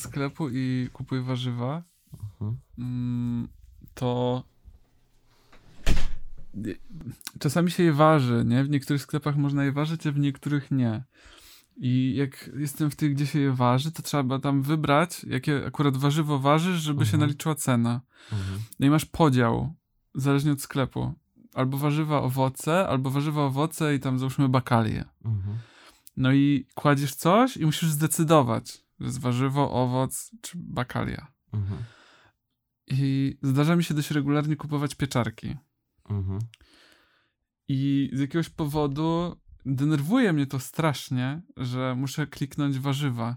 sklepu i kupuję warzywa, mm, to czasami się je waży, nie? W niektórych sklepach można je ważyć, a w niektórych nie. I jak jestem w tych, gdzie się je waży, to trzeba tam wybrać, jakie akurat warzywo ważysz, żeby się Mhm. naliczyła cena. Mhm. No i masz podział, zależnie od sklepu. Albo warzywa, owoce, albo warzywa, owoce i tam załóżmy bakalię. Mhm. No i kładziesz coś i musisz zdecydować, jest warzywo, owoc czy bakalia. Mhm. I zdarza mi się dość regularnie kupować pieczarki. Mhm. I z jakiegoś powodu denerwuje mnie to strasznie, że muszę kliknąć warzywa,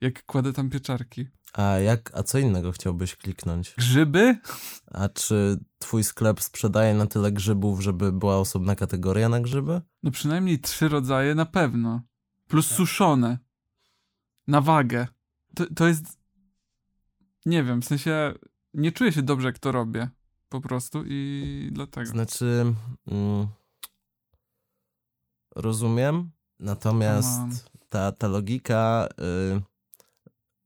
jak kładę tam pieczarki. A jak, a co innego chciałbyś kliknąć? Grzyby? A czy twój sklep sprzedaje na tyle grzybów, żeby była osobna kategoria na grzyby? No przynajmniej trzy rodzaje na pewno. Plus suszone. Na wagę. To, to jest... Nie wiem, w sensie nie czuję się dobrze, jak to robię. Po prostu i dlatego. Znaczy, mm, rozumiem, natomiast ta, ta logika, y,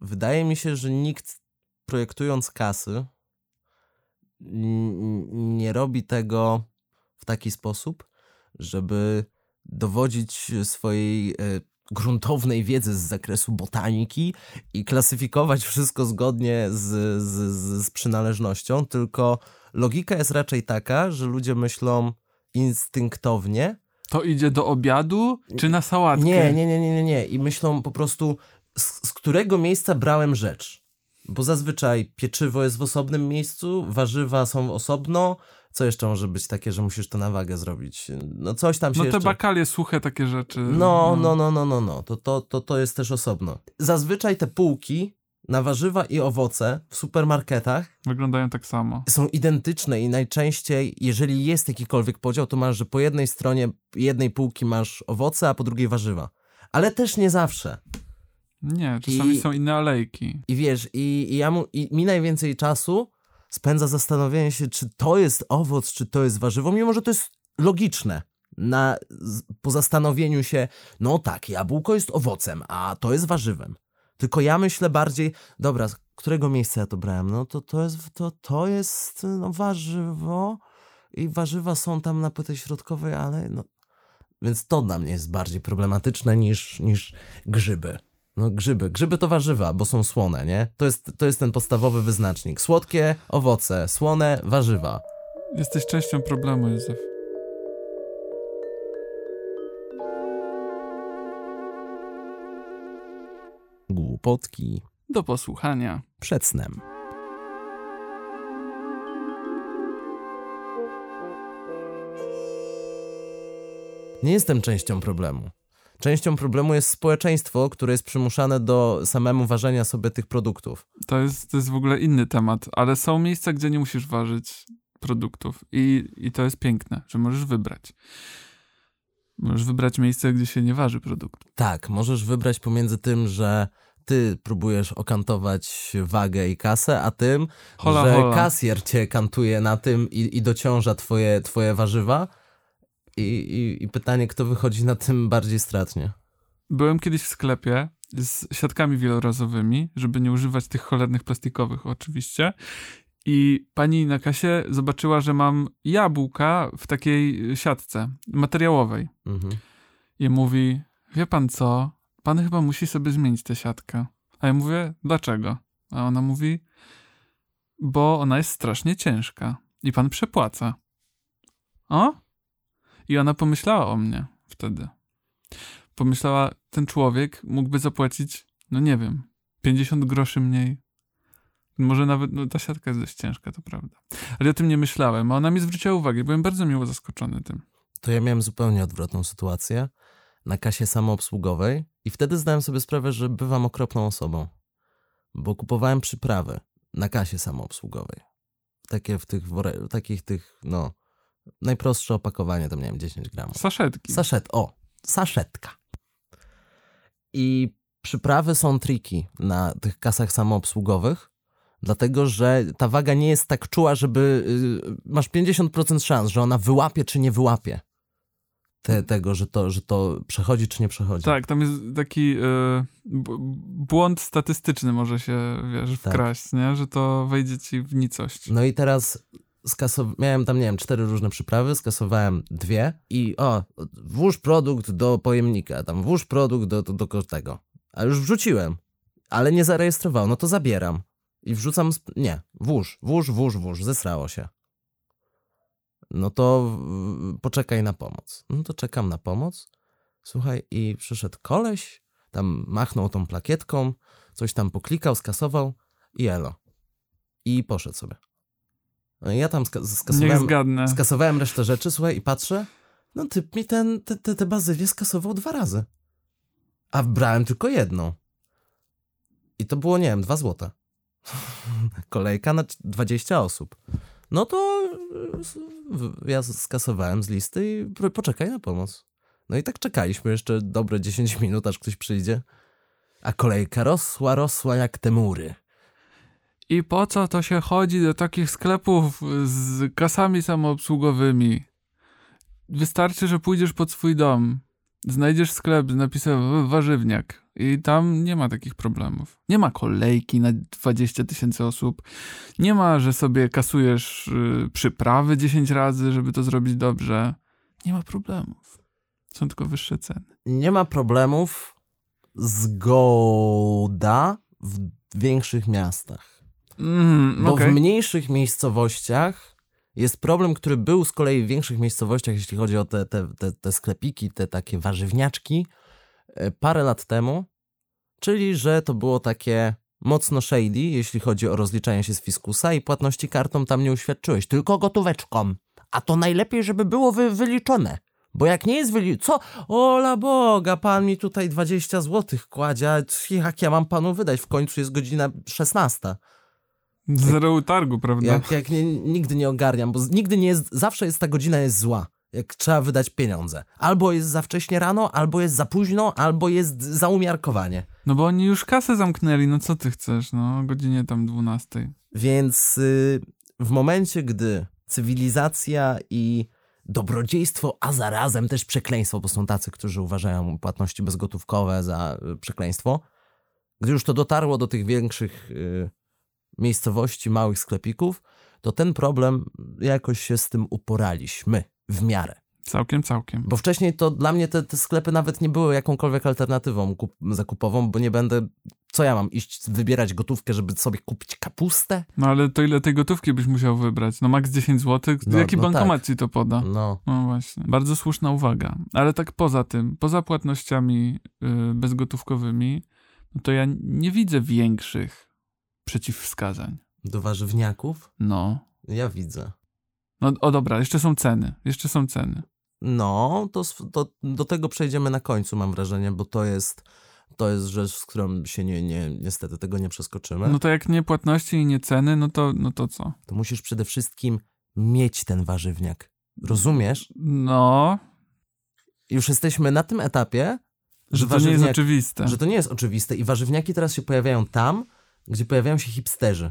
wydaje mi się, że nikt projektując kasy nie robi tego w taki sposób, żeby dowodzić swojej y, gruntownej wiedzy z zakresu botaniki i klasyfikować wszystko zgodnie z, z, z, przynależnością, tylko logika jest raczej taka, że ludzie myślą instynktownie. To idzie do obiadu czy na sałatkę? Nie, nie, nie, nie, nie, nie. I myślą po prostu, z, z którego miejsca brałem rzecz. Bo zazwyczaj pieczywo jest w osobnym miejscu, warzywa są osobno. Co jeszcze może być takie, że musisz to na wagę zrobić? No coś tam się No te jeszcze... bakalie suche, takie rzeczy. No, no, no, no, no, no. To, to, to, to jest też osobno. Zazwyczaj te półki na warzywa i owoce w supermarketach Wyglądają tak samo. są identyczne i najczęściej, jeżeli jest jakikolwiek podział, to masz, że po jednej stronie jednej półki masz owoce, a po drugiej warzywa. Ale też nie zawsze. Nie, czasami I- są inne alejki. I wiesz, i, i, ja mu, i mi najwięcej czasu spędza zastanowienie się, czy to jest owoc, czy to jest warzywo, mimo że to jest logiczne. Na, po zastanowieniu się, no tak, jabłko jest owocem, a to jest warzywem. Tylko ja myślę bardziej, dobra, z którego miejsca ja to brałem? No to to jest, to, to jest no, warzywo i warzywa są tam na płycie środkowej, ale no... Więc to dla mnie jest bardziej problematyczne niż, niż grzyby. No grzyby. Grzyby to warzywa, bo są słone, nie? To jest, to jest ten podstawowy wyznacznik. Słodkie owoce, słone warzywa. Jesteś częścią problemu, Józef. Głupotki Do posłuchania. przed snem. Nie jestem częścią problemu. Częścią problemu jest społeczeństwo, które jest przymuszane do samemu ważenia sobie tych produktów. To jest, to jest w ogóle inny temat, ale są miejsca, gdzie nie musisz ważyć produktów i, i to jest piękne, że możesz wybrać. Możesz wybrać miejsce, gdzie się nie waży produktów. Tak, możesz wybrać pomiędzy tym, że ty próbujesz okantować wagę i kasę, a tym, Hola, że hola. kasjer cię kantuje na tym i, i dociąża twoje, twoje warzywa. I, i, I pytanie, kto wychodzi na tym bardziej stratnie. Byłem kiedyś w sklepie z siatkami wielorazowymi, żeby nie używać tych cholernych plastikowych oczywiście. I pani na kasie zobaczyła, że mam jabłka w takiej siatce materiałowej. Mhm. I mówi, wie pan co, pan chyba musi sobie zmienić tę siatkę. A ja mówię, dlaczego? A ona mówi, bo ona jest strasznie ciężka i pan przepłaca. O? I ona pomyślała o mnie wtedy. Pomyślała, ten człowiek mógłby zapłacić, no nie wiem, 50 groszy mniej. Może nawet, no ta siatka jest dość ciężka, to prawda. Ale ja tym nie myślałem, a ona mi zwróciła uwagę, byłem bardzo miło zaskoczony tym. To ja miałem zupełnie odwrotną sytuację na kasie samoobsługowej i wtedy zdałem sobie sprawę, że bywam okropną osobą, bo kupowałem przyprawy na kasie samoobsługowej. Takie w tych, takich tych, no, najprostsze opakowanie, tam miałem 10 gramów. Saszetki. Saszet, o, saszetka. I przyprawy są triki na tych kasach samoobsługowych, dlatego że ta waga nie jest tak czuła, żeby. y, masz 50% szans, że ona wyłapie czy nie wyłapie. te, tego, że to, że to przechodzi czy nie przechodzi. Tak, tam jest taki y, błąd statystyczny może się, wiesz, Tak. wkraść, nie? Że to wejdzie ci w nicość. No i teraz skasow... miałem tam, nie wiem, cztery różne przyprawy, skasowałem dwie i o, włóż produkt do pojemnika, tam włóż produkt do, do, do tego. A już wrzuciłem, ale nie zarejestrował, no to zabieram. I wrzucam, nie, włóż, włóż, włóż, włóż, zesrało się. No to poczekaj na pomoc. No to czekam na pomoc. Słuchaj, i przyszedł koleś, tam machnął tą plakietką, coś tam poklikał, skasował i elo. I poszedł sobie. No ja tam skasowałem, skasowałem resztę rzeczy, słuchaj, i patrzę, no typ mi ten, te, te, te bazylie skasował dwa razy. A brałem tylko jedną. I to było, nie wiem, dwa złote. Kolejka na c- 20 osób. No to y, ja skasowałem z listy i poczekaj na pomoc. No i tak czekaliśmy jeszcze dobre 10 minut, aż ktoś przyjdzie. A kolejka rosła, rosła jak te mury. I po co to się chodzi do takich sklepów z kasami samoobsługowymi? Wystarczy, że pójdziesz pod swój dom, znajdziesz sklep z napisem warzywniak i tam nie ma takich problemów. Nie ma kolejki na 20 tysięcy osób. Nie ma, że sobie kasujesz y, przyprawy 10 razy, żeby to zrobić dobrze. Nie ma problemów. Są tylko wyższe ceny. nie ma problemów zgoda w większych miastach. Mm, Bo w mniejszych miejscowościach jest problem, który był z kolei w większych miejscowościach, jeśli chodzi o te, te, te, te sklepiki, te takie warzywniaczki, e, parę lat temu. Czyli, że to było takie mocno shady, jeśli chodzi o rozliczanie się z fiskusa i płatności kartą tam nie uświadczyłeś, tylko gotóweczką. A to najlepiej, żeby było wy, wyliczone. Bo jak nie jest wyliczone, co? Ola Boga, pan mi tutaj 20 zł kładzie, jak ja mam panu wydać? W końcu jest godzina 16. Zero utargu, prawda? Jak, jak nie, nigdy nie ogarniam, bo nigdy nie jest, zawsze jest ta godzina jest zła, jak trzeba wydać pieniądze. Albo jest za wcześnie rano, albo jest za późno, albo jest za umiarkowanie. No bo oni już kasę zamknęli, no co ty chcesz, no o godzinie tam 12. Więc y, w momencie, gdy cywilizacja i dobrodziejstwo, a zarazem też przekleństwo, bo są tacy, którzy uważają płatności bezgotówkowe za y, przekleństwo, gdy już to dotarło do tych większych y, miejscowości, małych sklepików, to ten problem jakoś się z tym uporaliśmy w miarę. Całkiem, całkiem. Bo wcześniej to dla mnie te, te sklepy nawet nie były jakąkolwiek alternatywą kup, zakupową, bo nie będę. Co ja mam iść wybierać gotówkę, żeby sobie kupić kapustę? No ale to ile tej gotówki byś musiał wybrać? No max 10 zł? No, Jaki no bankomat tak. ci to poda? No. No właśnie. Bardzo słuszna uwaga. Ale tak poza tym, poza płatnościami y, bezgotówkowymi, no to ja nie widzę większych przeciwwskazań. Do warzywniaków? No. Ja widzę. No o dobra, jeszcze są ceny. Jeszcze są ceny. No, to, to do tego przejdziemy na końcu, mam wrażenie, bo to jest, to jest rzecz, z którą się nie, nie, niestety tego nie przeskoczymy. No to jak nie płatności i nie ceny, no to, no to co? To musisz przede wszystkim mieć ten warzywniak. Rozumiesz? No, Już jesteśmy na tym etapie, że to nie jest oczywiste. że to nie jest oczywiste i warzywniaki teraz się pojawiają tam, gdzie pojawiają się hipsterzy.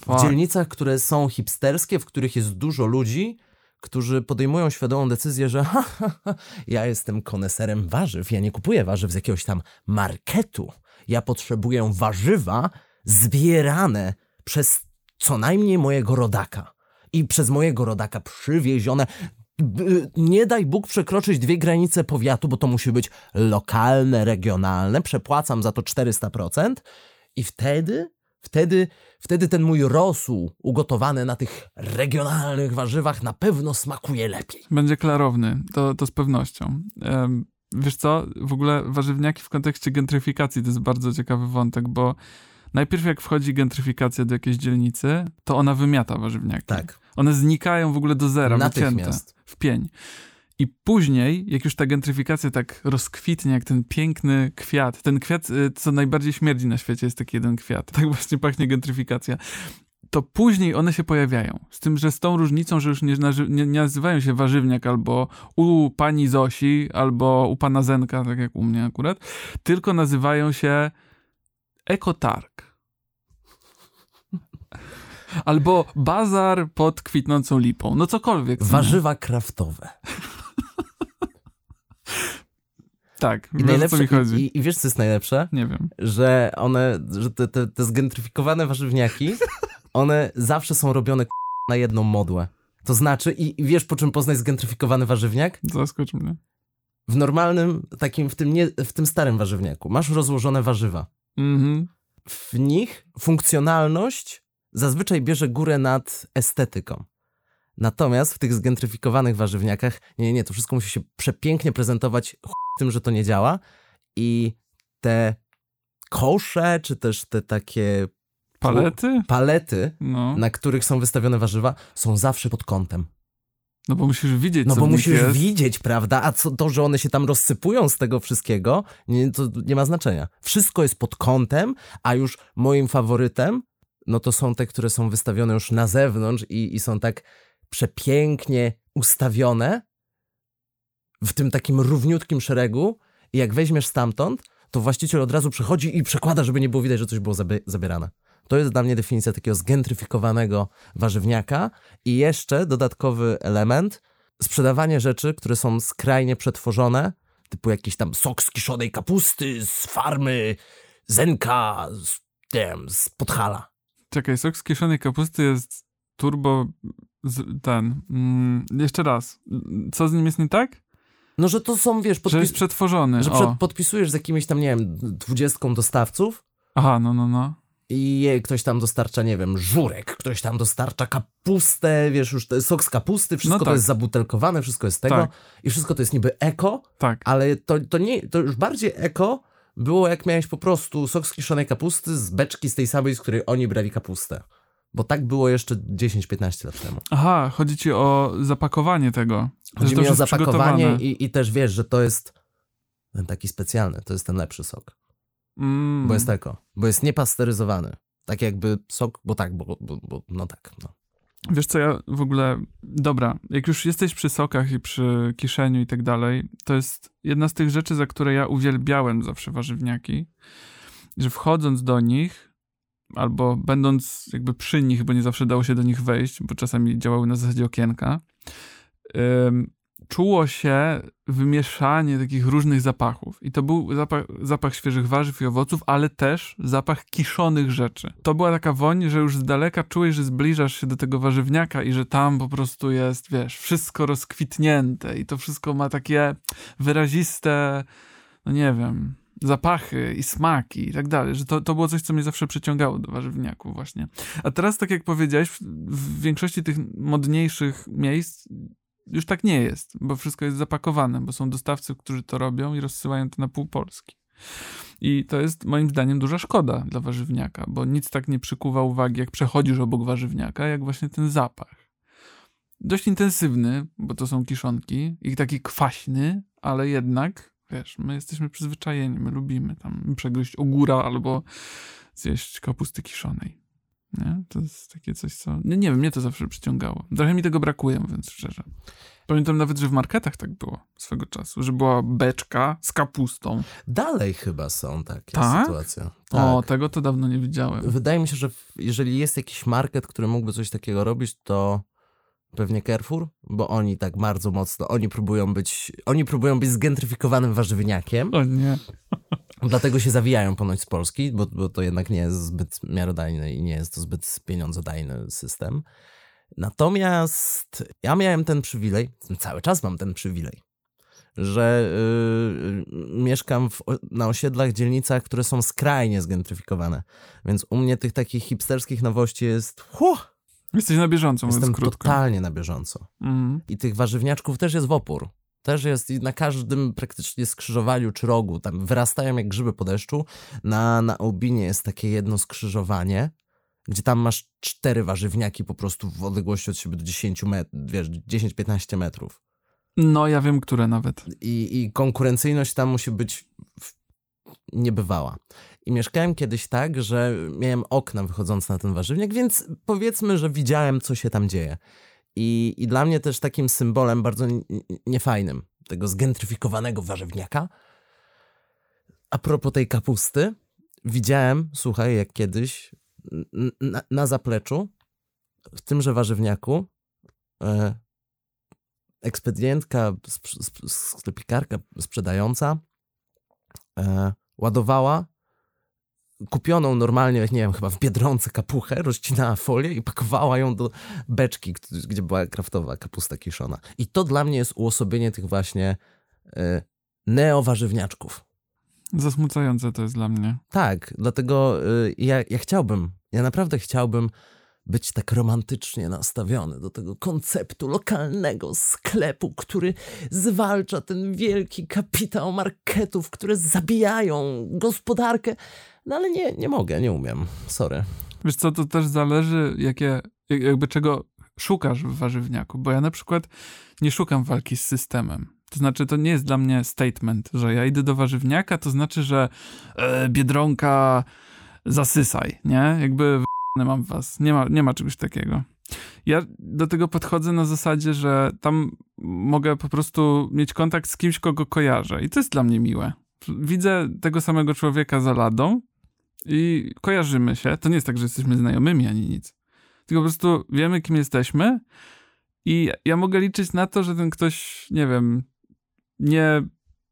W Fuck. dzielnicach, które są hipsterskie, w których jest dużo ludzi, którzy podejmują świadomą decyzję, że ha, ha, ha, ja jestem koneserem warzyw, ja nie kupuję warzyw z jakiegoś tam marketu. Ja potrzebuję warzywa zbierane przez co najmniej mojego rodaka. I przez mojego rodaka przywiezione. Nie daj Bóg przekroczyć dwie granice powiatu, bo to musi być lokalne, regionalne. Przepłacam za to 400%. I wtedy, wtedy, wtedy ten mój rosół ugotowany na tych regionalnych warzywach na pewno smakuje lepiej. Będzie klarowny, to, to z pewnością. Wiesz co, w ogóle warzywniaki w kontekście gentryfikacji to jest bardzo ciekawy wątek, bo najpierw jak wchodzi gentryfikacja do jakiejś dzielnicy, to ona wymiata warzywniaki. Tak. One znikają w ogóle do zera, wycięte, w pień. I później, jak już ta gentryfikacja tak rozkwitnie, jak ten piękny kwiat, ten kwiat, y, co najbardziej śmierdzi na świecie, jest taki jeden kwiat. Tak właśnie pachnie gentryfikacja. To później one się pojawiają. Z tym, że z tą różnicą, że już nie, nie, nie nazywają się warzywniak albo u pani Zosi, albo u pana Zenka, tak jak u mnie akurat, tylko nazywają się ekotarg. Albo bazar pod kwitnącą lipą. No cokolwiek. Warzywa kraftowe. Tak, I, wiesz, o co najlepsze, mi chodzi. i, I wiesz, co jest najlepsze? Nie wiem. Że one, że te, te, te zgentryfikowane warzywniaki, one zawsze są robione k- na jedną modłę. To znaczy, i, i wiesz, po czym poznać zgentryfikowany warzywniak? Zaskocz mnie. W normalnym, takim, w tym, nie, w tym starym warzywniaku masz rozłożone warzywa. Mhm. W nich funkcjonalność zazwyczaj bierze górę nad estetyką. Natomiast w tych zgentryfikowanych warzywniakach, nie, nie, to wszystko musi się przepięknie prezentować tym, że to nie działa i te kosze, czy też te takie Palety? palety, No. na których są wystawione warzywa, są zawsze pod kątem. no bo musisz widzieć, No bo musisz jest. widzieć, prawda? A co to, że one się tam rozsypują z tego wszystkiego, nie, to nie ma znaczenia. Wszystko jest pod kątem, a już moim faworytem, no to są te, które są wystawione już na zewnątrz i, i są tak przepięknie ustawione w tym takim równiutkim szeregu i jak weźmiesz stamtąd, to właściciel od razu przychodzi i przekłada, żeby nie było widać, że coś było zabi- zabierane. To jest dla mnie definicja takiego zgentryfikowanego warzywniaka i jeszcze dodatkowy element, sprzedawanie rzeczy, które są skrajnie przetworzone, typu jakiś tam sok z kiszonej kapusty, z farmy, zenka, z, nie wiem, z Podhala. Czekaj, sok z kiszonej kapusty jest turbo... Z, ten... Mm, jeszcze raz. Co z nim jest nie tak? No, że to są, wiesz, Że podpis- jest przetworzony. że przed, podpisujesz z jakimiś tam, nie wiem, dwudziestką dostawców Aha, no, no, no. i ktoś tam dostarcza, nie wiem, żurek, ktoś tam dostarcza kapustę, wiesz, już to- sok z kapusty, wszystko No to tak. jest zabutelkowane, wszystko jest tego Tak. i wszystko to jest niby eko, Tak. ale to, to, nie, to już bardziej eko było jak miałeś po prostu sok z kiszonej kapusty z beczki z tej samej, z której oni brali kapustę. Bo tak było jeszcze 10-15 lat temu. Aha, chodzi ci o zapakowanie tego. Chodzi że to mi o zapakowanie i, i też wiesz, że to jest ten taki specjalny, to jest ten lepszy sok. Mm. Bo jest eko, bo jest niepasteryzowany. Tak jakby sok, bo tak, bo, bo, bo no tak. No. Wiesz co, ja w ogóle, dobra, jak już jesteś przy sokach i przy kiszeniu i tak dalej, to jest jedna z tych rzeczy, za które ja uwielbiałem zawsze warzywniaki, że wchodząc do nich, albo będąc jakby przy nich, bo nie zawsze dało się do nich wejść, bo czasami działały na zasadzie okienka, czuło się wymieszanie takich różnych zapachów. I to był zapach, zapach świeżych warzyw i owoców, ale też zapach kiszonych rzeczy. To była taka woń, że już z daleka czułeś, że zbliżasz się do tego warzywniaka i że tam po prostu jest, wiesz, wszystko rozkwitnięte i to wszystko ma takie wyraziste, no nie wiem, zapachy i smaki i tak dalej, że to, to było coś, co mnie zawsze przyciągało do warzywniaków właśnie. A teraz, tak jak powiedziałeś, w, w większości tych modniejszych miejsc już tak nie jest, bo wszystko jest zapakowane, bo są dostawcy, którzy to robią i rozsyłają to na pół Polski. I to jest moim zdaniem duża szkoda dla warzywniaka, bo nic tak nie przykuwa uwagi, jak przechodzisz obok warzywniaka, jak właśnie ten zapach. Dość intensywny, bo to są kiszonki i taki kwaśny, ale jednak, wiesz, my jesteśmy przyzwyczajeni, my lubimy tam przegryźć ogóra albo zjeść kapusty kiszonej. Nie? To jest takie coś, co... Nie, nie wiem, mnie to zawsze przyciągało. Trochę mi tego brakuje, mówiąc szczerze. Pamiętam nawet, że w marketach tak było swego czasu, że była beczka z kapustą. Dalej chyba są takie Tak? sytuacje. O, Tak. tego to dawno nie widziałem. Wydaje mi się, że jeżeli jest jakiś market, który mógłby coś takiego robić, to pewnie Carrefour, bo oni tak bardzo mocno, oni próbują być, oni próbują być zgentryfikowanym warzywniakiem, O nie. dlatego się zawijają ponoć z Polski, bo, bo to jednak nie jest zbyt miarodajny i nie jest to zbyt pieniądzodajny system. Natomiast ja miałem ten przywilej, cały czas mam ten przywilej, że yy, mieszkam w, na osiedlach, dzielnicach, które są skrajnie zgentryfikowane. Więc u mnie tych takich hipsterskich nowości jest. Huh, Jesteś na bieżąco, mówiąc jestem krótko. totalnie na bieżąco. Mm. I tych warzywniaczków też jest w opór. Też jest na każdym praktycznie skrzyżowaniu czy rogu. Tam wyrastają jak grzyby po deszczu. Na, na Obinie jest takie jedno skrzyżowanie, gdzie tam masz cztery warzywniaki po prostu w odległości od siebie do 10 metrów, wiesz, 10-15 metrów. No, ja wiem, które nawet. I, I konkurencyjność tam musi być w... niebywała. I mieszkałem kiedyś tak, że miałem okna wychodzące na ten warzywniak, więc powiedzmy, że widziałem, co się tam dzieje. I, i dla mnie też takim symbolem bardzo niefajnym tego zgentryfikowanego warzywniaka. A propos tej kapusty, widziałem, słuchaj, jak kiedyś na, na zapleczu, w tymże warzywniaku, e, ekspedientka, sp- sp- sklepikarka sprzedająca e, ładowała kupioną normalnie, nie wiem, chyba w Biedronce kapuchę, rozcinała folię i pakowała ją do beczki, gdzie była kraftowa kapusta kiszona. I to dla mnie jest uosobienie tych właśnie e, neowarzywniaczków. Zasmucające to jest dla mnie. Tak, dlatego y, ja, ja chciałbym, ja naprawdę chciałbym być tak romantycznie nastawiony do tego konceptu lokalnego sklepu, który zwalcza ten wielki kapitał marketów, które zabijają gospodarkę. No ale nie, nie mogę, nie umiem. Sorry. Wiesz co, to też zależy, jakie, jakby czego szukasz w warzywniaku, bo ja na przykład nie szukam walki z systemem. To znaczy, to nie jest dla mnie statement, że ja idę do warzywniaka, to znaczy, że e, biedronka zasysaj, nie? Jakby mam was. Nie ma, nie ma czegoś takiego. Ja do tego podchodzę na zasadzie, że tam mogę po prostu mieć kontakt z kimś, kogo kojarzę. I to jest dla mnie miłe. Widzę tego samego człowieka za ladą i kojarzymy się. To nie jest tak, że jesteśmy znajomymi ani nic. Tylko po prostu wiemy, kim jesteśmy i ja mogę liczyć na to, że ten ktoś, nie wiem, nie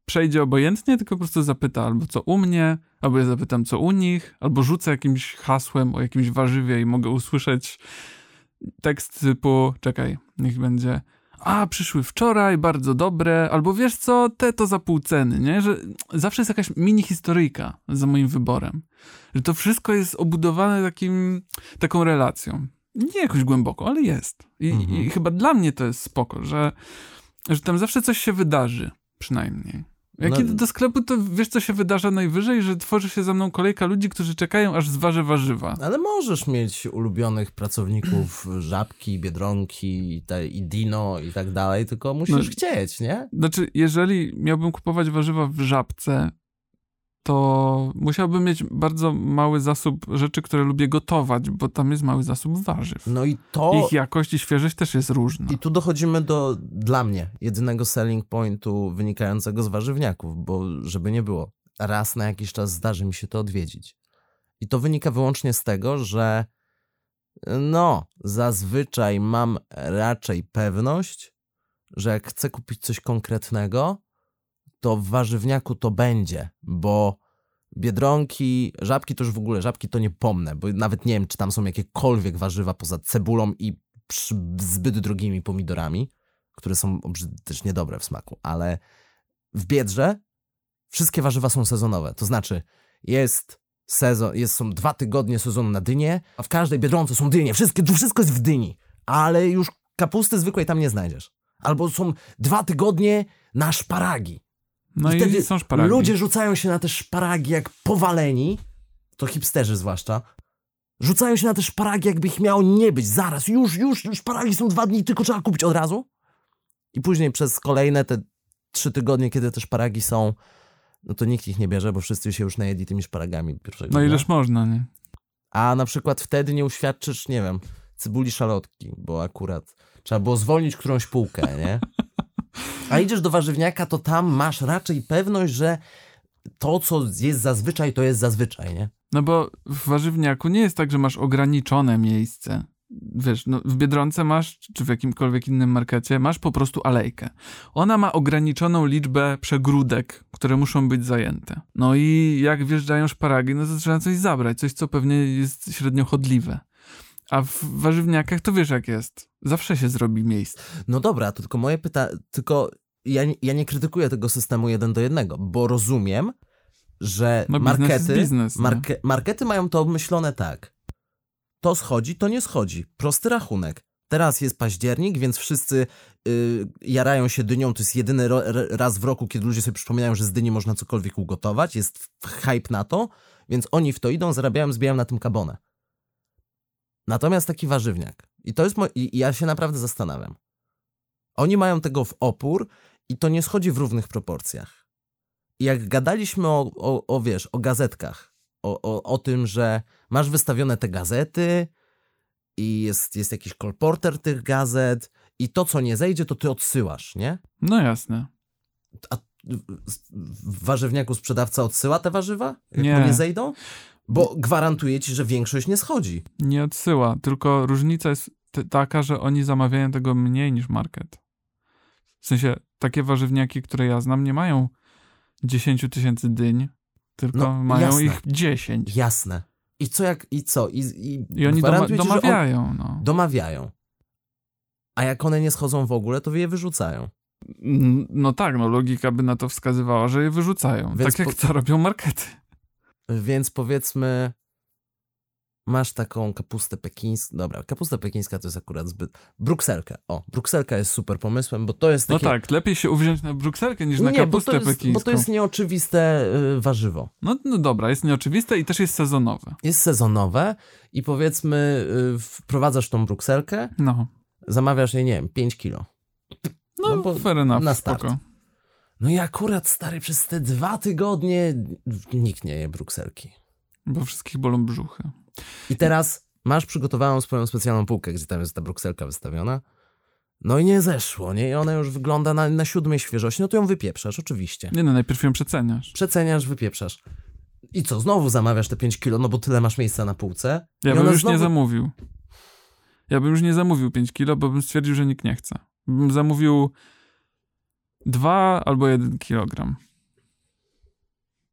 przejdzie obojętnie, tylko po prostu zapyta albo co u mnie, albo ja zapytam co u nich, albo rzucę jakimś hasłem o jakimś warzywie i mogę usłyszeć tekst typu, czekaj, niech będzie a, przyszły wczoraj, bardzo dobre, albo wiesz co, te to za pół ceny, nie? Że zawsze jest jakaś mini historyjka za moim wyborem. Że to wszystko jest obudowane takim, taką relacją. Nie jakoś głęboko, ale jest. I, mhm. I, chyba dla mnie to jest spoko, że, że tam zawsze coś się wydarzy, przynajmniej. Jak no, idę do sklepu, to wiesz, co się wydarza najwyżej? Że tworzy się za mną kolejka ludzi, którzy czekają, aż zważę warzywa. Ale możesz mieć ulubionych pracowników Żabki, Biedronki te, i Dino i tak dalej, tylko musisz no, chcieć, nie? Znaczy, jeżeli miałbym kupować warzywa w Żabce, to musiałbym mieć bardzo mały zasób rzeczy, które lubię gotować, bo tam jest mały zasób warzyw. No i to... Ich jakość i świeżość też jest różna. I tu dochodzimy do, dla mnie, jedynego selling pointu wynikającego z warzywniaków, bo żeby nie było, raz na jakiś czas zdarzy mi się to odwiedzić. I to wynika wyłącznie z tego, że no, zazwyczaj mam raczej pewność, że jak chcę kupić coś konkretnego, to w warzywniaku to będzie, bo biedronki, żabki to już w ogóle, żabki to nie pomnę, bo nawet nie wiem, czy tam są jakiekolwiek warzywa poza cebulą i zbyt drogimi pomidorami, które są też niedobre w smaku, ale w Biedrze wszystkie warzywa są sezonowe, to znaczy jest sezon, jest, są dwa tygodnie sezonu na dynie, a w każdej Biedronce są dynie, wszystkie, wszystko jest w dyni, ale już kapusty zwykłej tam nie znajdziesz. Albo są dwa tygodnie na szparagi. No i, wtedy są szparagi. ludzie rzucają się na te szparagi jak powaleni, to hipsterzy zwłaszcza, rzucają się na te szparagi jakby ich miało nie być, zaraz, już, już, już szparagi są dwa dni, tylko trzeba kupić od razu. I później przez kolejne te trzy tygodnie, kiedy te szparagi są, no to nikt ich nie bierze, bo wszyscy się już najedli tymi szparagami pierwszego No ileż można, nie? A na przykład wtedy nie uświadczysz, nie wiem, cybuli szalotki, bo akurat trzeba było zwolnić którąś półkę, nie? A idziesz do warzywniaka, to tam masz raczej pewność, że to, co jest zazwyczaj, to jest zazwyczaj, nie? No bo w warzywniaku nie jest tak, że masz ograniczone miejsce. Wiesz, no w Biedronce masz, czy w jakimkolwiek innym markecie, masz po prostu alejkę. Ona ma ograniczoną liczbę przegródek, które muszą być zajęte. No i jak wjeżdżają szparagi, no to trzeba coś zabrać, coś, co pewnie jest średnio chodliwe. A w warzywniakach to wiesz jak jest. Zawsze się zrobi miejsce. No dobra, to tylko moje pytanie, tylko ja, ja nie krytykuję tego systemu jeden do jednego, bo rozumiem, że no, markety, biznes, marke, markety mają to obmyślone tak. To schodzi, to nie schodzi. Prosty rachunek. Teraz jest październik, więc wszyscy yy, jarają się dynią. To jest jedyny ro, raz w roku, kiedy ludzie sobie przypominają, że z dyni można cokolwiek ugotować. Jest hype na to, więc oni w to idą, zarabiają, zbijają na tym kabonę. Natomiast taki warzywniak, i to jest, mo- i ja się naprawdę zastanawiam. Oni mają tego w opór i to nie schodzi w równych proporcjach. I jak gadaliśmy o, o, o wiesz, o gazetkach, o, o, o tym, że masz wystawione te gazety i jest, jest jakiś kolporter tych gazet i to, co nie zejdzie, to ty odsyłasz, nie? No jasne. A w warzywniaku sprzedawca odsyła te warzywa? Jak nie. nie zejdą? Bo gwarantuję ci, że większość nie schodzi. Nie odsyła, tylko różnica jest taka, że oni zamawiają tego mniej niż market. W sensie, takie warzywniaki, które ja znam, nie mają 10 tysięcy dyń, tylko No, mają jasne. ich 10. Jasne. I co jak, i co? I, i, I oni doma, że on- domawiają, no. domawiają. A jak one nie schodzą w ogóle, to je wyrzucają. No tak, no logika by na to wskazywała, że je wyrzucają. Więc tak jak po- to robią markety. Więc powiedzmy, masz taką kapustę pekińską. Dobra, kapusta pekińska to jest akurat zbyt. Brukselkę. O, brukselka jest super pomysłem, bo to jest No takie. tak, lepiej się uwziąć na brukselkę niż na nie, bo kapustę to, jest, pekińską. bo to jest nieoczywiste y, warzywo. No, no dobra, jest nieoczywiste i też jest sezonowe. Jest sezonowe i powiedzmy, y, wprowadzasz tą brukselkę, No, zamawiasz jej, nie wiem, 5 kilo. no, No bo fair enough, na start. spoko. No i akurat, stary, przez te dwa tygodnie nikt nie je brukselki. Bo wszystkich bolą brzuchy. I teraz masz przygotowaną swoją specjalną półkę, gdzie tam jest ta brukselka wystawiona. No i nie zeszło, nie? I ona już wygląda na, na siódmej świeżości. No to ją wypieprzasz, oczywiście. Nie no, najpierw ją przeceniasz. Przeceniasz, wypieprzasz. I co, znowu zamawiasz te 5 kilo, no bo tyle masz miejsca na półce. Ja bym już znowu... nie zamówił. Ja bym już nie zamówił 5 kilo, bo bym stwierdził, że nikt nie chce. Bym zamówił 2 albo 1 kilogram.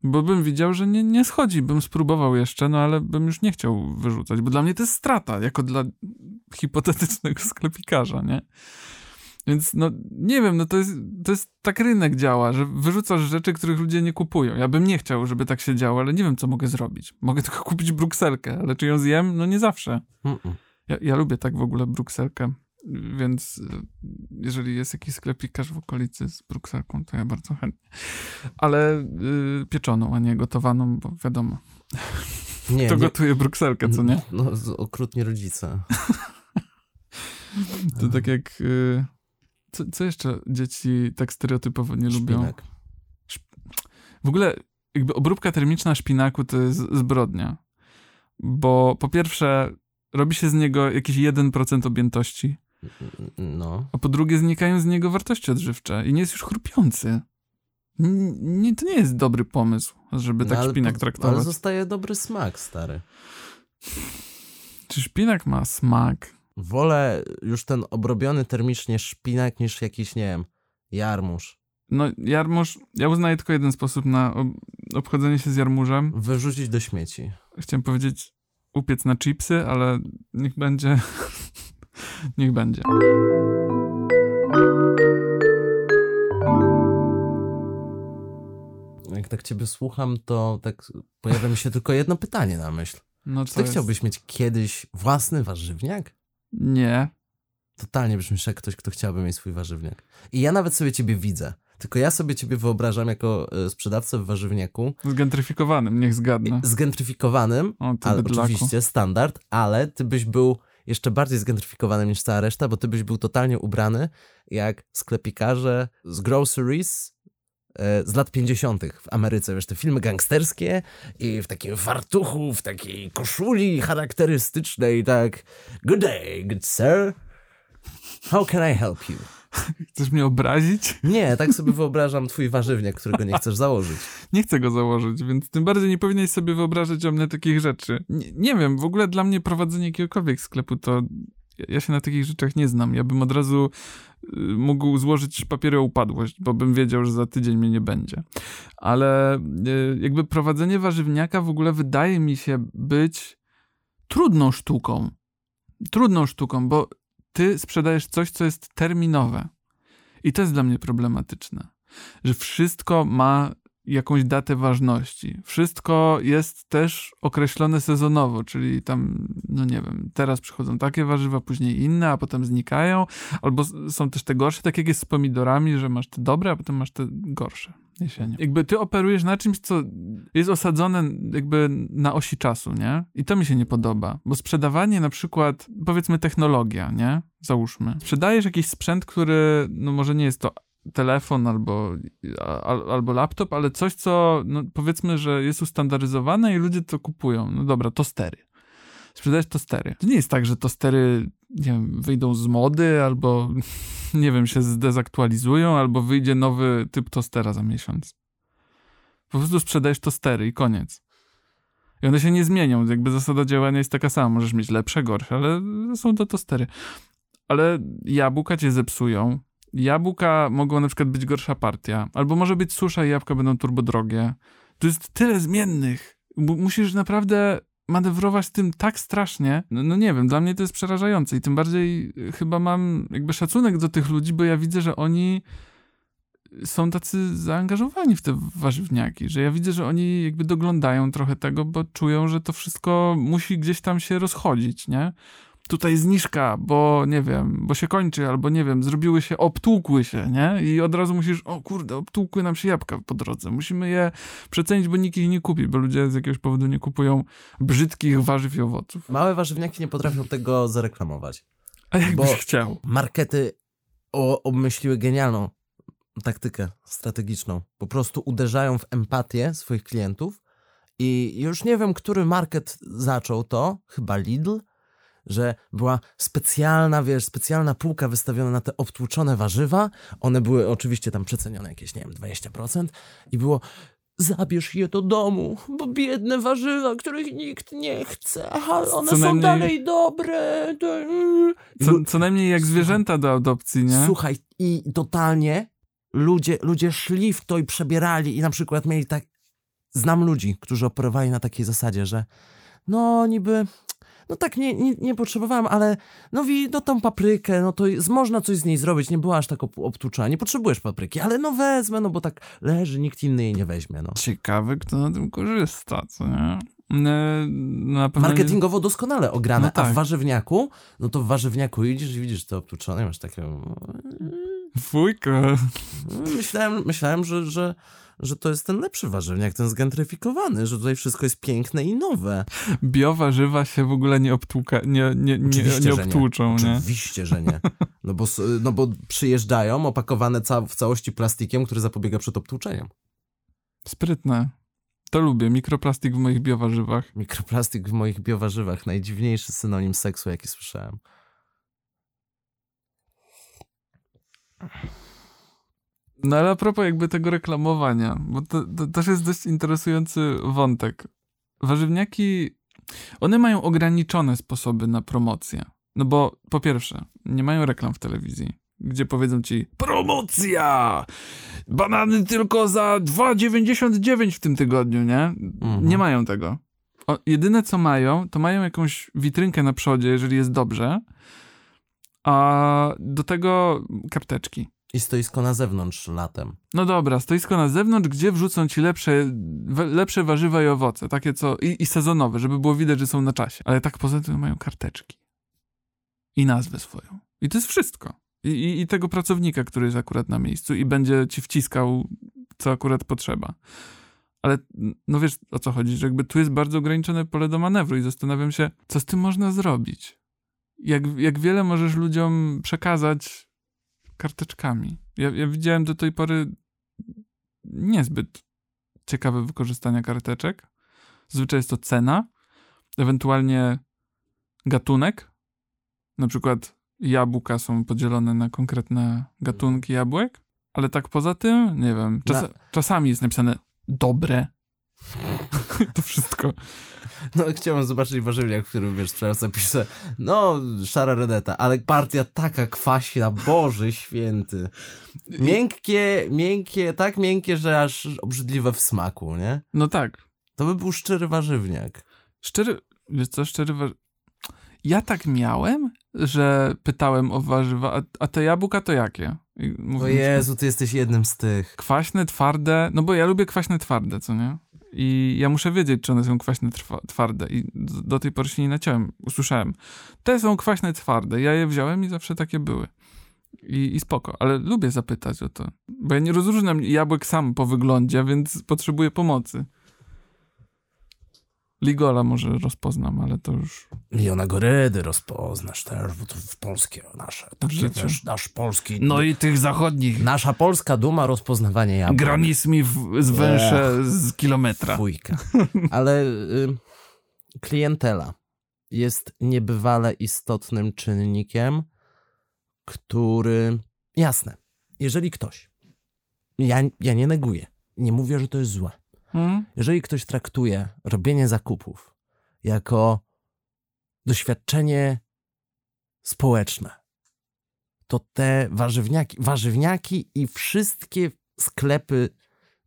Bo bym widział, że nie, nie schodzi. Bym spróbował jeszcze, no ale bym już nie chciał wyrzucać, bo dla mnie to jest strata, jako dla hipotetycznego sklepikarza, nie? Więc no nie wiem, no to jest, to jest tak rynek działa, że wyrzucasz rzeczy, których ludzie nie kupują. Ja bym nie chciał, żeby tak się działo, ale nie wiem, co mogę zrobić. Mogę tylko kupić brukselkę, ale czy ją zjem? No nie zawsze. Ja, ja lubię tak w ogóle brukselkę, więc y, jeżeli jest jakiś sklepikarz w okolicy z brukselką, to ja bardzo chętnie. Ale y, pieczoną, a nie gotowaną, bo wiadomo, Nie, to nie. gotuje brukselkę, co nie? No, okrutnie rodzice. To tak jak... Y, co, co jeszcze dzieci tak stereotypowo nie lubią? Szpinak. W ogóle jakby obróbka termiczna szpinaku to jest zbrodnia. Bo po pierwsze robi się z niego jakiś 1% objętości, No. a po drugie znikają z niego wartości odżywcze i nie jest już chrupiący. Nie, to nie jest dobry pomysł, żeby tak No, szpinak po- traktować. Ale zostaje dobry smak, stary. Czy szpinak ma smak? Wolę już ten obrobiony termicznie szpinak niż jakiś, nie wiem, jarmuż. No, jarmuż, ja uznaję tylko jeden sposób na ob obchodzenie się z jarmużem. Wyrzucić do śmieci. Chciałem powiedzieć upiec na chipsy, ale niech będzie. niech będzie. Jak tak ciebie słucham, to tak pojawia mi się tylko jedno pytanie na myśl. No, Czy ty jest? chciałbyś mieć kiedyś własny warzywniak? Nie. Totalnie brzmisz jak ktoś, kto chciałby mieć swój warzywniak. I ja nawet sobie ciebie widzę. Tylko ja sobie ciebie wyobrażam jako e, sprzedawcę w warzywniaku, Zgentryfikowanym, niech zgadnę. zgentryfikowanym, O, ale bydlaku. oczywiście standard, ale ty byś był jeszcze bardziej zgentryfikowanym niż cała reszta, bo ty byś był totalnie ubrany jak sklepikarze z groceries e, z lat 50. w Ameryce. Wiesz, te filmy gangsterskie i w takim fartuchu, w takiej koszuli charakterystycznej, tak Good day, good sir. How can I help you? Chcesz mnie obrazić? Nie, tak sobie wyobrażam twój warzywniak, którego nie chcesz założyć. Nie chcę go założyć, więc tym bardziej nie powinieneś sobie wyobrażać o mnie takich rzeczy. Nie, nie wiem, w ogóle dla mnie prowadzenie jakiegokolwiek sklepu to. Ja się na takich rzeczach nie znam. Ja bym od razu y, mógł złożyć papiery o upadłość, bo bym wiedział, że za tydzień mnie nie będzie. Ale y, jakby prowadzenie warzywniaka w ogóle wydaje mi się być trudną sztuką. Trudną sztuką, bo ty sprzedajesz coś, co jest terminowe. I to jest dla mnie problematyczne. Że wszystko ma jakąś datę ważności. Wszystko jest też określone sezonowo, czyli tam, no nie wiem, teraz przychodzą takie warzywa, później inne, a potem znikają, albo są też te gorsze, tak jak jest z pomidorami, że masz te dobre, a potem masz te gorsze jesienią. Jakby ty operujesz na czymś, co jest osadzone jakby na osi czasu, nie? I to mi się nie podoba, bo sprzedawanie na przykład, powiedzmy technologia, nie? Załóżmy. Sprzedajesz jakiś sprzęt, który, no może nie jest to telefon albo, al, albo laptop, ale coś, co no powiedzmy, że jest ustandaryzowane i ludzie to kupują. No dobra, tostery. Sprzedajesz tostery. To nie jest tak, że tostery nie wiem, wyjdą z mody albo nie wiem, się zdezaktualizują, albo wyjdzie nowy typ tostera za miesiąc. Po prostu sprzedajesz tostery i koniec. I one się nie zmienią. Jakby zasada działania jest taka sama. Możesz mieć lepsze, gorsze, ale są to tostery. Ale jabłka cię zepsują, Jabłka mogą na przykład być gorsza partia, albo może być susza i jabłka będą turbo drogie. Tu jest tyle zmiennych. Musisz naprawdę manewrować tym tak strasznie. No, no nie wiem, dla mnie to jest przerażające i tym bardziej y, chyba mam jakby szacunek do tych ludzi, bo ja widzę, że oni są tacy zaangażowani w te warzywniaki, że ja widzę, że oni jakby doglądają trochę tego, bo czują, że to wszystko musi gdzieś tam się rozchodzić, nie? Tutaj zniżka, bo nie wiem, bo się kończy, albo nie wiem, zrobiły się, obtłukły się, nie? I od razu musisz, o kurde, obtłukły nam się jabłka po drodze. Musimy je przecenić, bo nikt ich nie kupi, bo ludzie z jakiegoś powodu nie kupują brzydkich warzyw i owoców. Małe warzywniaki nie potrafią tego zareklamować. A jakbyś chciał. Markety obmyśliły genialną taktykę strategiczną. Po prostu uderzają w empatię swoich klientów i już nie wiem, który market zaczął to, chyba Lidl, że była specjalna, wiesz, specjalna półka wystawiona na te obtłuczone warzywa. One były oczywiście tam przecenione jakieś, nie wiem, 20% i było zabierz je do domu, bo biedne warzywa, których nikt nie chce, ale one Co są najmniej- dalej dobre. I Co, co najmniej jak zwierzęta do adopcji, nie? Słuchaj, i totalnie ludzie, ludzie szli w to i przebierali i na przykład mieli tak... Znam ludzi, którzy operowali na takiej zasadzie, że no niby... No tak, nie, nie, nie potrzebowałem, ale no wi, no tą paprykę, no to jest, można coś z niej zrobić, nie była aż tak obtłuczona, nie potrzebujesz papryki, ale no wezmę, no bo tak leży, nikt inny jej nie weźmie, no. Ciekawy, kto na tym korzysta, co nie? E, Na pewno nie- Marketingowo doskonale ograne, No tak. a w warzywniaku, no to w warzywniaku idziesz i widzisz to obtłuczone masz takie... Fujka. Myślałem, myślałem że, że, że to jest ten lepszy warzywniak, ten zgentryfikowany, że tutaj wszystko jest piękne i nowe. Biowarzywa się w ogóle nie obtłuka, nie, nie, nie, Oczywiście, nie że obtłuczą, nie? Oczywiście, że nie. No bo, no bo przyjeżdżają opakowane ca w całości plastikiem, który zapobiega przed obtłuczeniem. Sprytne. To lubię. Mikroplastik w moich biowarzywach. Mikroplastik w moich biowarzywach, najdziwniejszy synonim seksu, jaki słyszałem. No ale a propos jakby tego reklamowania, bo to, to też jest dość interesujący wątek. Warzywniaki, one mają ograniczone sposoby na promocję. No bo po pierwsze, nie mają reklam w telewizji, gdzie powiedzą ci promocja! Banany tylko za 2,99 w tym tygodniu, nie? Mhm. Nie mają tego. O, jedyne co mają, to mają jakąś witrynkę na przodzie, jeżeli jest dobrze, a do tego karteczki. I stoisko na zewnątrz latem. No dobra, stoisko na zewnątrz, gdzie wrzucą ci lepsze, lepsze warzywa i owoce, takie co, i, i sezonowe, żeby było widać, że są na czasie. Ale tak poza tym mają karteczki. I nazwę swoją. I to jest wszystko. I, i, I tego pracownika, który jest akurat na miejscu i będzie ci wciskał, co akurat potrzeba. Ale no wiesz o co chodzi, że jakby tu jest bardzo ograniczone pole do manewru i zastanawiam się, co z tym można zrobić. Jak, jak wiele możesz ludziom przekazać karteczkami. Ja, ja widziałem do tej pory niezbyt ciekawe wykorzystania karteczek. Zazwyczaj jest to cena, ewentualnie gatunek. Na przykład jabłka są podzielone na konkretne gatunki jabłek, ale tak poza tym, nie wiem, czas, Na- czasami jest napisane dobre. to wszystko. No chciałem zobaczyć warzywniak, w którym wiesz, sprzedawca pisze, no szara redeta, ale partia taka kwaśna, Boże święty. Miękkie, miękkie, tak miękkie, że aż obrzydliwe w smaku, nie? No tak. To by był szczery warzywniak. Szczery, wiesz co, szczery war... Ja tak miałem, że pytałem o warzywa, a, a te jabłka to jakie? I O Jezu, ty jesteś jednym z tych. Kwaśne, twarde, no bo ja lubię kwaśne, twarde, co nie? I ja muszę wiedzieć, czy one są kwaśne, trwa, twarde. I d- do tej pory się nie naciąłem. Usłyszałem, te są kwaśne, twarde. Ja je wziąłem i zawsze takie były. I, I spoko, ale lubię zapytać o to. Bo ja nie rozróżniam jabłek sam po wyglądzie, więc potrzebuję pomocy. Ligola może rozpoznam, ale to już... Liona Gorydy rozpoznasz też, bo to w polskie nasze. Takie, życiu. wiesz, nasz polski... No i tych zachodnich. Nasza polska duma rozpoznawanie jabłek. Granis mi w, zwęszę z kilometra. Dwójka. Ale y, klientela jest niebywale istotnym czynnikiem, który. Jasne, jeżeli ktoś. Ja, ja nie neguję. Nie mówię, że to jest złe. Hmm? Jeżeli ktoś traktuje robienie zakupów jako doświadczenie społeczne, to te warzywniaki, warzywniaki i wszystkie sklepy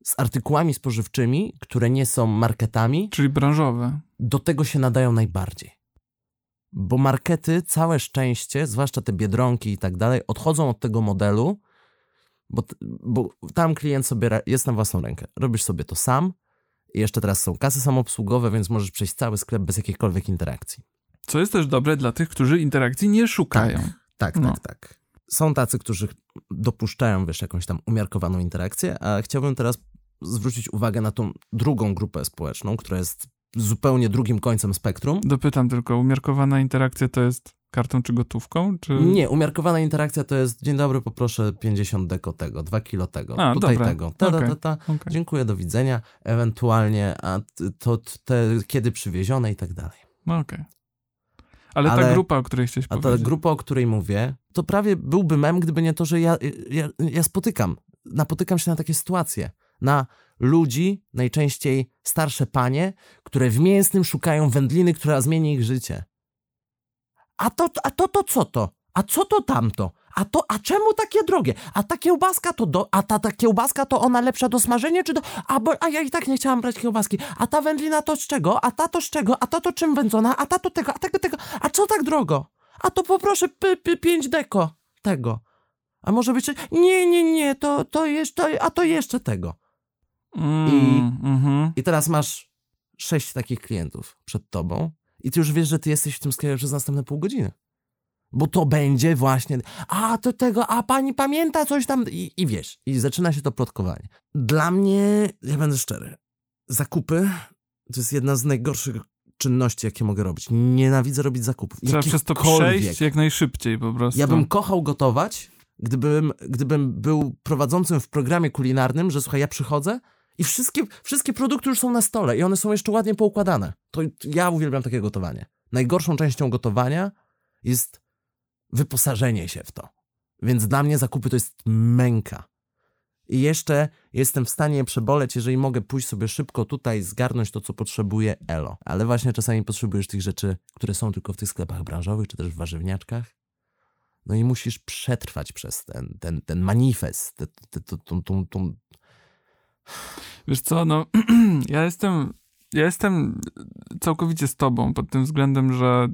z artykułami spożywczymi, które nie są marketami, Czyli branżowe. do tego się nadają najbardziej. Bo markety, całe szczęście, zwłaszcza te biedronki i tak dalej, odchodzą od tego modelu, bo, bo tam klient sobie jest na własną rękę. Robisz sobie to sam. I jeszcze teraz są kasy samoobsługowe, więc możesz przejść cały sklep bez jakiejkolwiek interakcji. Co jest też dobre dla tych, którzy interakcji nie szukają. Tak, No. tak, tak. Są tacy, którzy dopuszczają, wiesz, jakąś tam umiarkowaną interakcję, a chciałbym teraz zwrócić uwagę na tą drugą grupę społeczną, która jest zupełnie drugim końcem spektrum. Dopytam tylko, umiarkowana interakcja to jest kartą czy gotówką? Czy... Nie, umiarkowana interakcja to jest dzień dobry, poproszę 50 deko tego, 2 kilo tego, A, tutaj dobra. tego, ta, ta, Okej. ta, ta. Okej. dziękuję, do widzenia, ewentualnie, a to te, kiedy przywiezione i tak dalej. No okej. Ale, ta Ale- grupa, o której chciałeś A ta powiedzieć. grupa, o której mówię, to prawie byłby mem, gdyby nie to, że ja, ja, ja spotykam, napotykam się na takie sytuacje. Na ludzi, najczęściej starsze panie, które w mięsnym szukają wędliny, która zmieni ich życie. A to, a to, to co to? A co to tamto? A to, a czemu takie drogie? A ta kiełbaska to do, a ta, ta kiełbaska to ona lepsza do smażenia, czy do, a, bo, a ja i tak nie chciałam brać kiełbaski. A ta wędlina to z czego? A ta to z czego? A ta to czym wędzona? A ta to tego, a tego, tego. A co tak drogo? A to poproszę p, p, 5 deko tego. A może być, nie, nie, nie, to, to jeszcze, a to jeszcze tego. Mm, I- mhm. I teraz masz sześć takich klientów przed tobą i ty już wiesz, że ty jesteś w tym sklepie przez następne pół godziny. Bo to będzie właśnie, a to tego, a pani pamięta coś tam i, i wiesz, i zaczyna się to plotkowanie. Dla mnie, ja będę szczery, zakupy to jest jedna z najgorszych czynności, jakie mogę robić. Nienawidzę robić zakupów. Trzeba przez to przejść jak najszybciej po prostu. Ja bym kochał gotować, gdybym, gdybym był prowadzącym w programie kulinarnym, że słuchaj, ja przychodzę i wszystkie, wszystkie produkty już są na stole i one są jeszcze ładnie poukładane. To ja uwielbiam takie gotowanie. Najgorszą częścią gotowania jest wyposażenie się w to. Więc dla mnie zakupy to jest męka. I jeszcze jestem w stanie przeboleć, jeżeli mogę pójść sobie szybko tutaj, zgarnąć to, co potrzebuję, elo. Ale właśnie czasami potrzebujesz tych rzeczy, które są tylko w tych sklepach branżowych, czy też w warzywniaczkach. No i musisz przetrwać przez ten, ten, ten manifest, te, te, tą, tą, tą... Wiesz co, no ja jestem, ja jestem całkowicie z tobą pod tym względem, że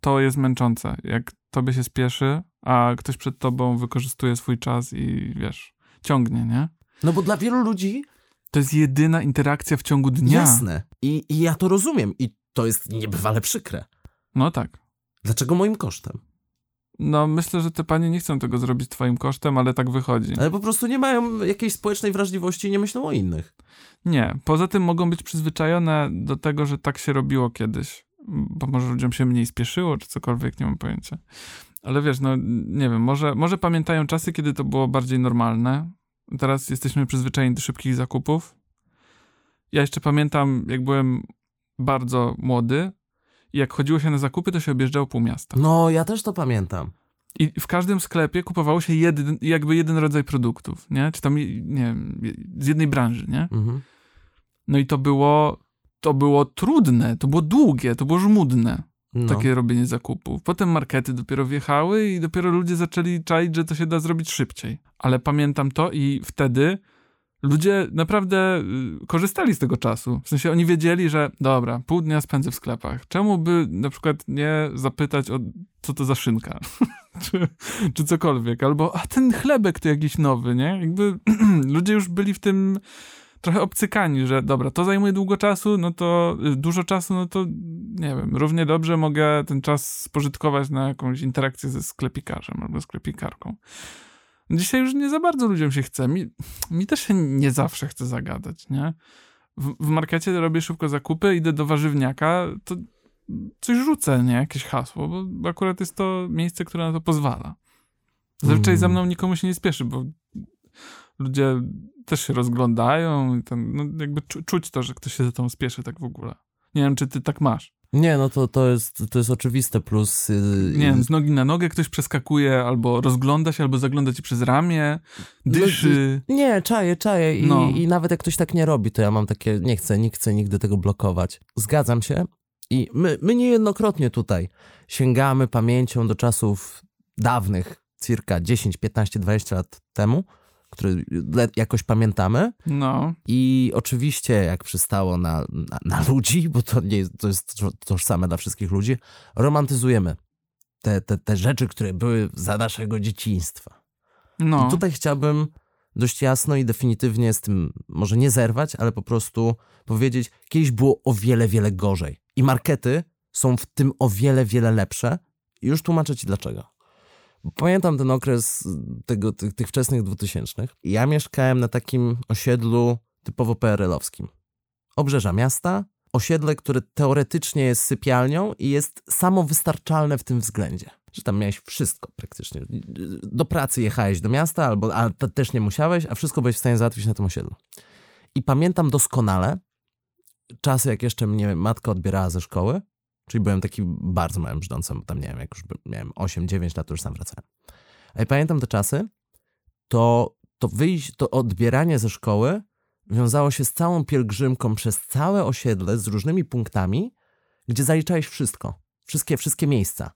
to jest męczące. Jak tobie się spieszy, a ktoś przed tobą wykorzystuje swój czas i wiesz, ciągnie, nie? No bo dla wielu ludzi To jest jedyna interakcja w ciągu dnia. jasne. I, I ja to rozumiem. I to jest niebywale przykre. No tak. Dlaczego moim kosztem? No myślę, że te panie nie chcą tego zrobić twoim kosztem, ale tak wychodzi. Ale po prostu nie mają jakiejś społecznej wrażliwości i nie myślą o innych. Nie. Poza tym mogą być przyzwyczajone do tego, że tak się robiło kiedyś. Bo może ludziom się mniej spieszyło, czy cokolwiek, nie mam pojęcia. Ale wiesz, no nie wiem, może, może pamiętają czasy, kiedy to było bardziej normalne. Teraz jesteśmy przyzwyczajeni do szybkich zakupów. Ja jeszcze pamiętam, jak byłem bardzo młody i jak chodziło się na zakupy, to się objeżdżało pół miasta. No, ja też to pamiętam. I w każdym sklepie kupowało się jeden, jakby jeden rodzaj produktów, nie? Czy tam, nie wiem, z jednej branży, nie? Mhm. No i to było, to było trudne, to było długie, to było żmudne, No. takie robienie zakupów. Potem markety dopiero wjechały i dopiero ludzie zaczęli czaić, że to się da zrobić szybciej. Ale pamiętam to i wtedy ludzie naprawdę y, korzystali z tego czasu. W sensie oni wiedzieli, że dobra, pół dnia spędzę w sklepach. Czemu by na przykład nie zapytać o co to za szynka? czy, czy cokolwiek. Albo, a ten chlebek to jakiś nowy, nie? Jakby ludzie już byli w tym trochę obcykani, że dobra, to zajmuje długo czasu, no to y, dużo czasu, no to nie wiem, równie dobrze mogę ten czas spożytkować na jakąś interakcję ze sklepikarzem albo sklepikarką. Dzisiaj już nie za bardzo ludziom się chce. Mi, mi też się nie zawsze chce zagadać, nie? W, w markecie robię szybko zakupy, idę do warzywniaka, to coś rzucę, nie? Jakieś hasło, bo akurat jest to miejsce, które na to pozwala. Zazwyczaj Mm. za mną nikomu się nie spieszy, bo ludzie też się rozglądają i ten, no jakby czu, czuć to, że ktoś się za tą spieszy tak w ogóle. Nie wiem, czy ty tak masz. Nie, no to, to, jest, to jest oczywiste plus. Yy, Nie wiem, z nogi na nogę ktoś przeskakuje, albo rozgląda się, albo zagląda ci przez ramię, dyszy. Nie, czaję, czaję i, No. i nawet jak ktoś tak nie robi, to ja mam takie, nie chcę, nie chcę nigdy tego blokować. Zgadzam się i my, my niejednokrotnie tutaj sięgamy pamięcią do czasów dawnych, circa 10, 15, 20 lat temu, który jakoś pamiętamy. No. I oczywiście, jak przystało na, na, na ludzi, bo to nie jest, to jest tożsame dla wszystkich ludzi, romantyzujemy te, te, te rzeczy, które były za naszego dzieciństwa. No. I tutaj chciałbym dość jasno i definitywnie z tym może nie zerwać, ale po prostu powiedzieć, kiedyś było o wiele, wiele gorzej. I markety są w tym o wiele, wiele lepsze. I już tłumaczę ci dlaczego. Pamiętam ten okres tego, tych, tych wczesnych dwutysięcznych. Ja mieszkałem na takim osiedlu typowo PRL-owskim. Obrzeża miasta, osiedle, które teoretycznie jest sypialnią i jest samowystarczalne w tym względzie. Że tam miałeś wszystko praktycznie. Do pracy jechałeś do miasta, albo ale też nie musiałeś, a wszystko byłeś w stanie załatwić na tym osiedlu. I pamiętam doskonale czasy, jak jeszcze mnie matka odbierała ze szkoły, czyli byłem taki bardzo małym brzdącem, bo tam nie wiem, jak już miałem 8-9 lat, to już sam wracałem. A pamiętam te czasy, to, to wyjść, to odbieranie ze szkoły wiązało się z całą pielgrzymką przez całe osiedle z różnymi punktami, gdzie zaliczałeś wszystko. Wszystkie, wszystkie miejsca.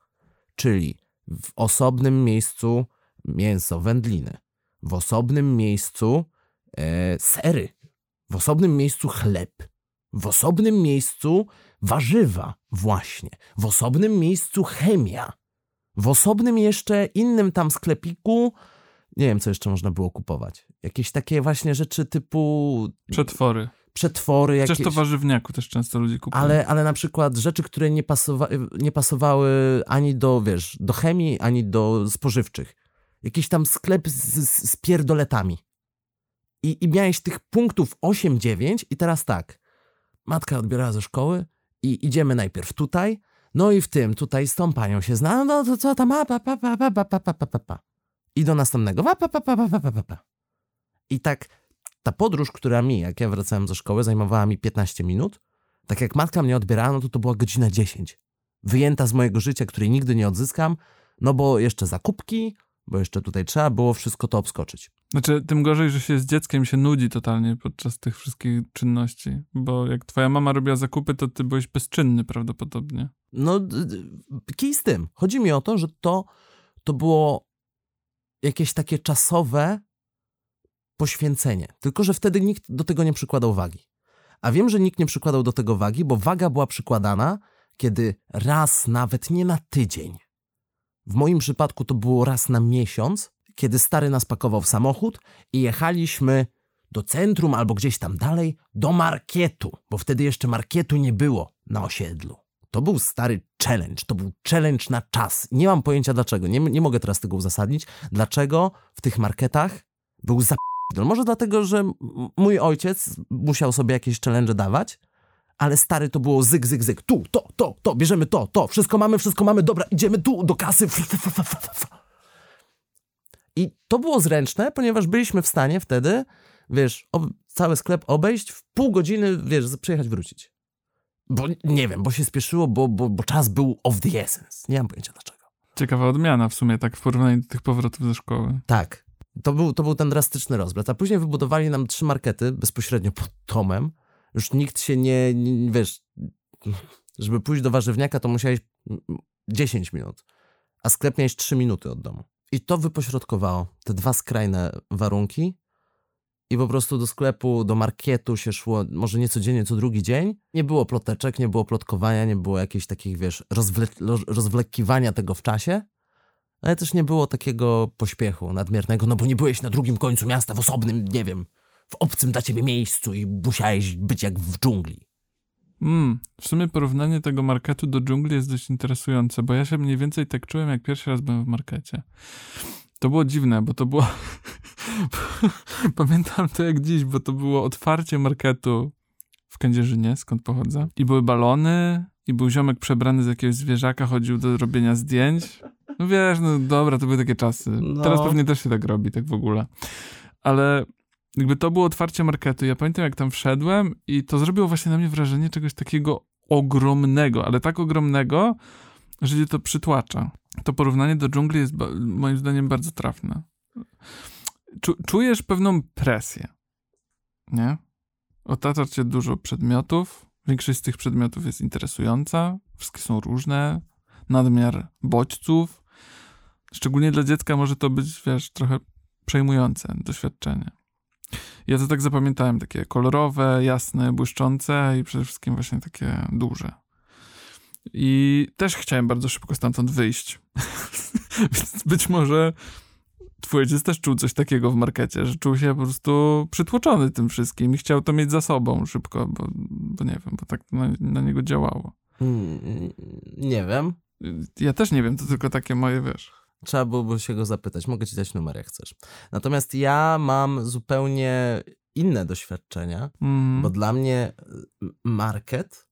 Czyli w osobnym miejscu mięso, wędliny. W osobnym miejscu e, sery. W osobnym miejscu chleb. W osobnym miejscu warzywa, właśnie. W osobnym miejscu chemia. W osobnym jeszcze innym tam sklepiku nie wiem, co jeszcze można było kupować. Jakieś takie właśnie rzeczy typu... Przetwory. Przetwory jakieś. Chociaż to warzywniaku też często ludzie kupują. Ale, ale na przykład rzeczy, które nie, pasowa nie pasowały ani do, wiesz, do chemii, ani do spożywczych. Jakiś tam sklep z, z, z pierdoletami. I, I miałeś tych punktów 8-9 i teraz tak. Matka odbierała ze szkoły i idziemy najpierw tutaj, no i w tym, tutaj z tą panią się zna, no to co tam, pa, pa, pa, pa, pa, pa, pa, pa, pa i do następnego. Pa, pa, pa, pa, pa, pa, pa. I tak ta podróż, która mi, jak ja wracałem ze szkoły, zajmowała mi 15 minut, tak jak matka mnie odbierała, no to to była godzina 10. Wyjęta z mojego życia, której nigdy nie odzyskam, no bo jeszcze zakupki, bo jeszcze tutaj trzeba było wszystko to obskoczyć. Znaczy, tym gorzej, że się z dzieckiem się nudzi totalnie podczas tych wszystkich czynności, bo jak twoja mama robiła zakupy, to ty byłeś bezczynny prawdopodobnie. No, kij z tym. Chodzi mi o to, że to, to było jakieś takie czasowe poświęcenie. Tylko, że wtedy nikt do tego nie przykładał wagi. A wiem, że nikt nie przykładał do tego wagi, bo waga była przykładana, kiedy raz, nawet nie na tydzień. W moim przypadku to było raz na miesiąc, kiedy stary nas pakował w samochód i jechaliśmy do centrum albo gdzieś tam dalej, do marketu, bo wtedy jeszcze marketu nie było na osiedlu. To był stary challenge, to był challenge na czas. Nie mam pojęcia dlaczego, nie, nie mogę teraz tego uzasadnić, dlaczego w tych marketach był za Może dlatego, że mój ojciec musiał sobie jakieś challenge dawać, ale stary to było zyk, zyk, zyk. Tu, to, to, to, bierzemy to, to, wszystko mamy, wszystko mamy, dobra, idziemy tu, do kasy. I to było zręczne, ponieważ byliśmy w stanie wtedy, wiesz, cały sklep obejść w pół godziny, wiesz, przyjechać, wrócić. Bo nie wiem, bo się spieszyło, bo, bo, bo czas był of the essence. Nie mam pojęcia dlaczego. Ciekawa odmiana w sumie, tak w porównaniu do tych powrotów ze szkoły. Tak. To był, to był ten drastyczny rozbrat. A później wybudowali nam trzy markety bezpośrednio pod domem. Już nikt się nie, nie wiesz, żeby pójść do warzywniaka, to musiałeś 10 minut, a sklep miałeś 3 minuty od domu. I to wypośrodkowało te dwa skrajne warunki, i po prostu do sklepu, do marketu się szło może nie codziennie, co drugi dzień. Nie było ploteczek, nie było plotkowania, nie było jakichś takich, wiesz, rozwle- rozwlekiwania tego w czasie, ale też nie było takiego pośpiechu nadmiernego, no bo nie byłeś na drugim końcu miasta w osobnym, nie wiem, w obcym dla ciebie miejscu i musiałeś być jak w dżungli. Mm, w sumie porównanie tego marketu do dżungli jest dość interesujące, bo ja się mniej więcej tak czułem, jak pierwszy raz byłem w markecie. To było dziwne, bo to było. Pamiętam to jak dziś, bo to było otwarcie marketu w Kędzierzynie, skąd pochodzę. I były balony, i był ziomek przebrany z jakiegoś zwierzaka, chodził do robienia zdjęć. No wiesz, no dobra, to były takie czasy. No. Teraz pewnie też się tak robi, tak w ogóle. Ale jakby to było otwarcie marketu. Ja pamiętam, jak tam wszedłem i to zrobiło właśnie na mnie wrażenie czegoś takiego ogromnego, ale tak ogromnego, że cię to przytłacza. To porównanie do dżungli jest moim zdaniem bardzo trafne. czujesz pewną presję, nie? Otacza cię dużo przedmiotów, większość z tych przedmiotów jest interesująca, wszystkie są różne, nadmiar bodźców, Szczególnie dla dziecka może to być, wiesz, trochę przejmujące doświadczenie. Ja to tak zapamiętałem, takie kolorowe, jasne, błyszczące i przede wszystkim właśnie takie duże. I też chciałem bardzo szybko stamtąd wyjść. Więc być może twój ojciec też czuł coś takiego w markecie, że czuł się po prostu przytłoczony tym wszystkim i chciał to mieć za sobą szybko, bo, bo nie wiem, bo tak na, na niego działało. Mm, Nie wiem. Ja też nie wiem, to tylko takie moje, wiesz. Trzeba byłoby się go zapytać. Mogę ci dać numer, jak chcesz. Natomiast ja mam zupełnie inne doświadczenia, Mm. bo dla mnie y, market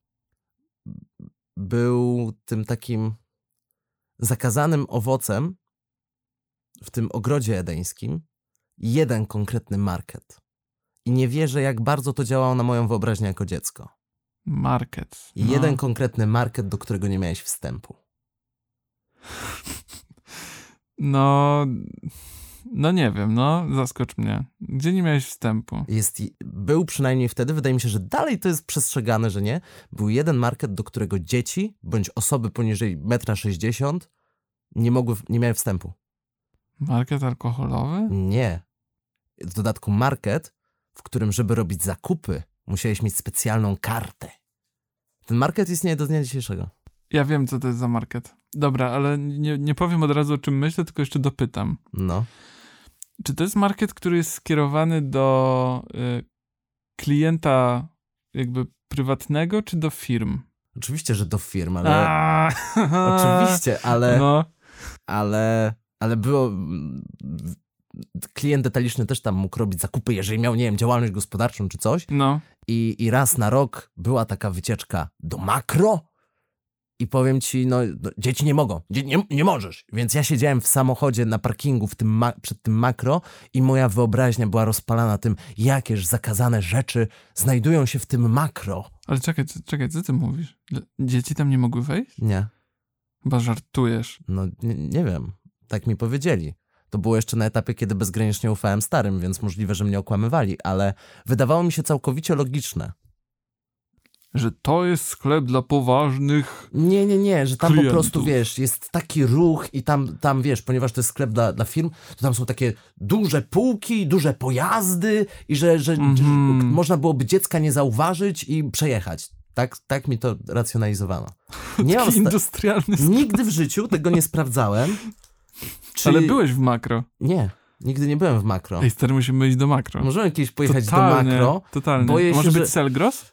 był tym takim zakazanym owocem w tym ogrodzie edeńskim. Jeden konkretny market. I nie wierzę, jak bardzo to działało na moją wyobraźnię jako dziecko. Market. No. jeden konkretny market, do którego nie miałeś wstępu. No, no nie wiem, no zaskocz mnie. Gdzie nie miałeś wstępu? Jest, był przynajmniej wtedy, wydaje mi się, że dalej to jest przestrzegane, że nie. Był jeden market, do którego dzieci bądź osoby poniżej 1,60 m nie mogły, nie miały wstępu. Market alkoholowy? Nie. W dodatku market, w którym, żeby robić zakupy, musiałeś mieć specjalną kartę. Ten market istnieje do dnia dzisiejszego. Ja wiem, co to jest za market. Dobra, ale nie, nie powiem od razu, o czym myślę, tylko jeszcze dopytam. No. Czy to jest market, który jest skierowany do y, klienta jakby prywatnego, czy do firm? Oczywiście, że do firm, ale... A, Oczywiście, ale... No, ale, ale było. Klient detaliczny też tam mógł robić zakupy, jeżeli miał, nie wiem, działalność gospodarczą czy coś. no. I, I raz na rok była taka wycieczka do makro. I powiem ci, no, no dzieci nie mogą, Dzie nie, nie możesz. Więc ja siedziałem w samochodzie na parkingu w tym przed tym makro i moja wyobraźnia była rozpalana tym, jakież zakazane rzeczy znajdują się w tym makro. Ale czekaj, czekaj, co ty mówisz? Dzieci tam nie mogły wejść? Nie, Chyba żartujesz. no nie, nie wiem, tak mi powiedzieli. To było jeszcze na etapie, kiedy bezgranicznie ufałem starym, więc możliwe, że mnie okłamywali, ale wydawało mi się całkowicie logiczne. Że to jest sklep dla poważnych. Nie, nie, nie, że tam po Klientów. prostu, wiesz, jest taki ruch i tam, tam wiesz, ponieważ to jest sklep dla, dla firm, to tam są takie duże półki, duże pojazdy i że, że, że Mhm. można byłoby dziecka nie zauważyć i przejechać. Tak, tak mi to racjonalizowano. Nie mam industrialny. Nigdy w życiu tego nie sprawdzałem. Czy... Ale byłeś w makro. Nie, nigdy nie byłem w makro. Ej, stary, musimy iść do makro. Możemy kiedyś pojechać totalnie, do makro. Totalnie. Boję się, Może że- być Selgros?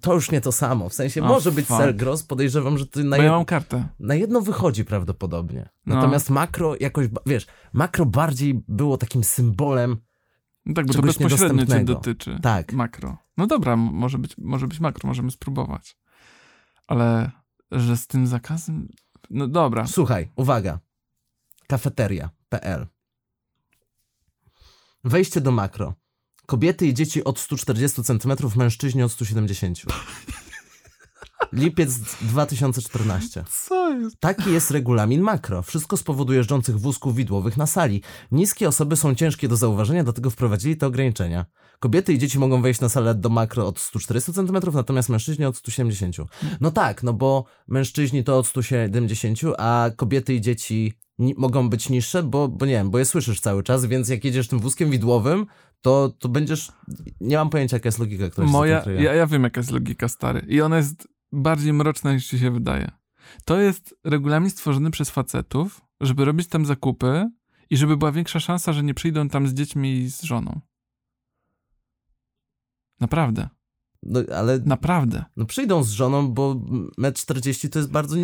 To już nie to samo. W sensie O, może być fuck. Selgros, podejrzewam, że ty na, ja jed... kartę. na jedno wychodzi prawdopodobnie. No. Natomiast makro jakoś, wiesz, makro bardziej było takim symbolem, No tak, bo to bezpośrednio cię dotyczy. tak. Makro. No dobra, może być, może być makro, możemy spróbować. Ale że z tym zakazem. No dobra. Słuchaj, uwaga. Kafeteria.pl Wejście do makro. Kobiety i dzieci od 140 cm, mężczyźni od 170. Lipiec 2014. Co jest? Taki jest regulamin makro. Wszystko z powodu jeżdżących wózków widłowych na sali. Niskie osoby są ciężkie do zauważenia, dlatego wprowadzili te ograniczenia. Kobiety i dzieci mogą wejść na salę do makro od 140 cm, natomiast mężczyźni od 170. No tak, no bo mężczyźni to od 170, a kobiety i dzieci mogą być niższe, bo, bo nie wiem, bo je słyszysz cały czas, więc jak jedziesz tym wózkiem widłowym, to, to będziesz... Nie mam pojęcia, jaka jest logika, która się Moja, kryje. ja, ja wiem, jaka jest logika, stary. I ona jest bardziej mroczna, niż ci się wydaje. To jest regulamin stworzony przez facetów, żeby robić tam zakupy i żeby była większa szansa, że nie przyjdą tam z dziećmi i z żoną. Naprawdę. No, ale Naprawdę. No przyjdą z żoną, bo 1,40 m to jest bardzo,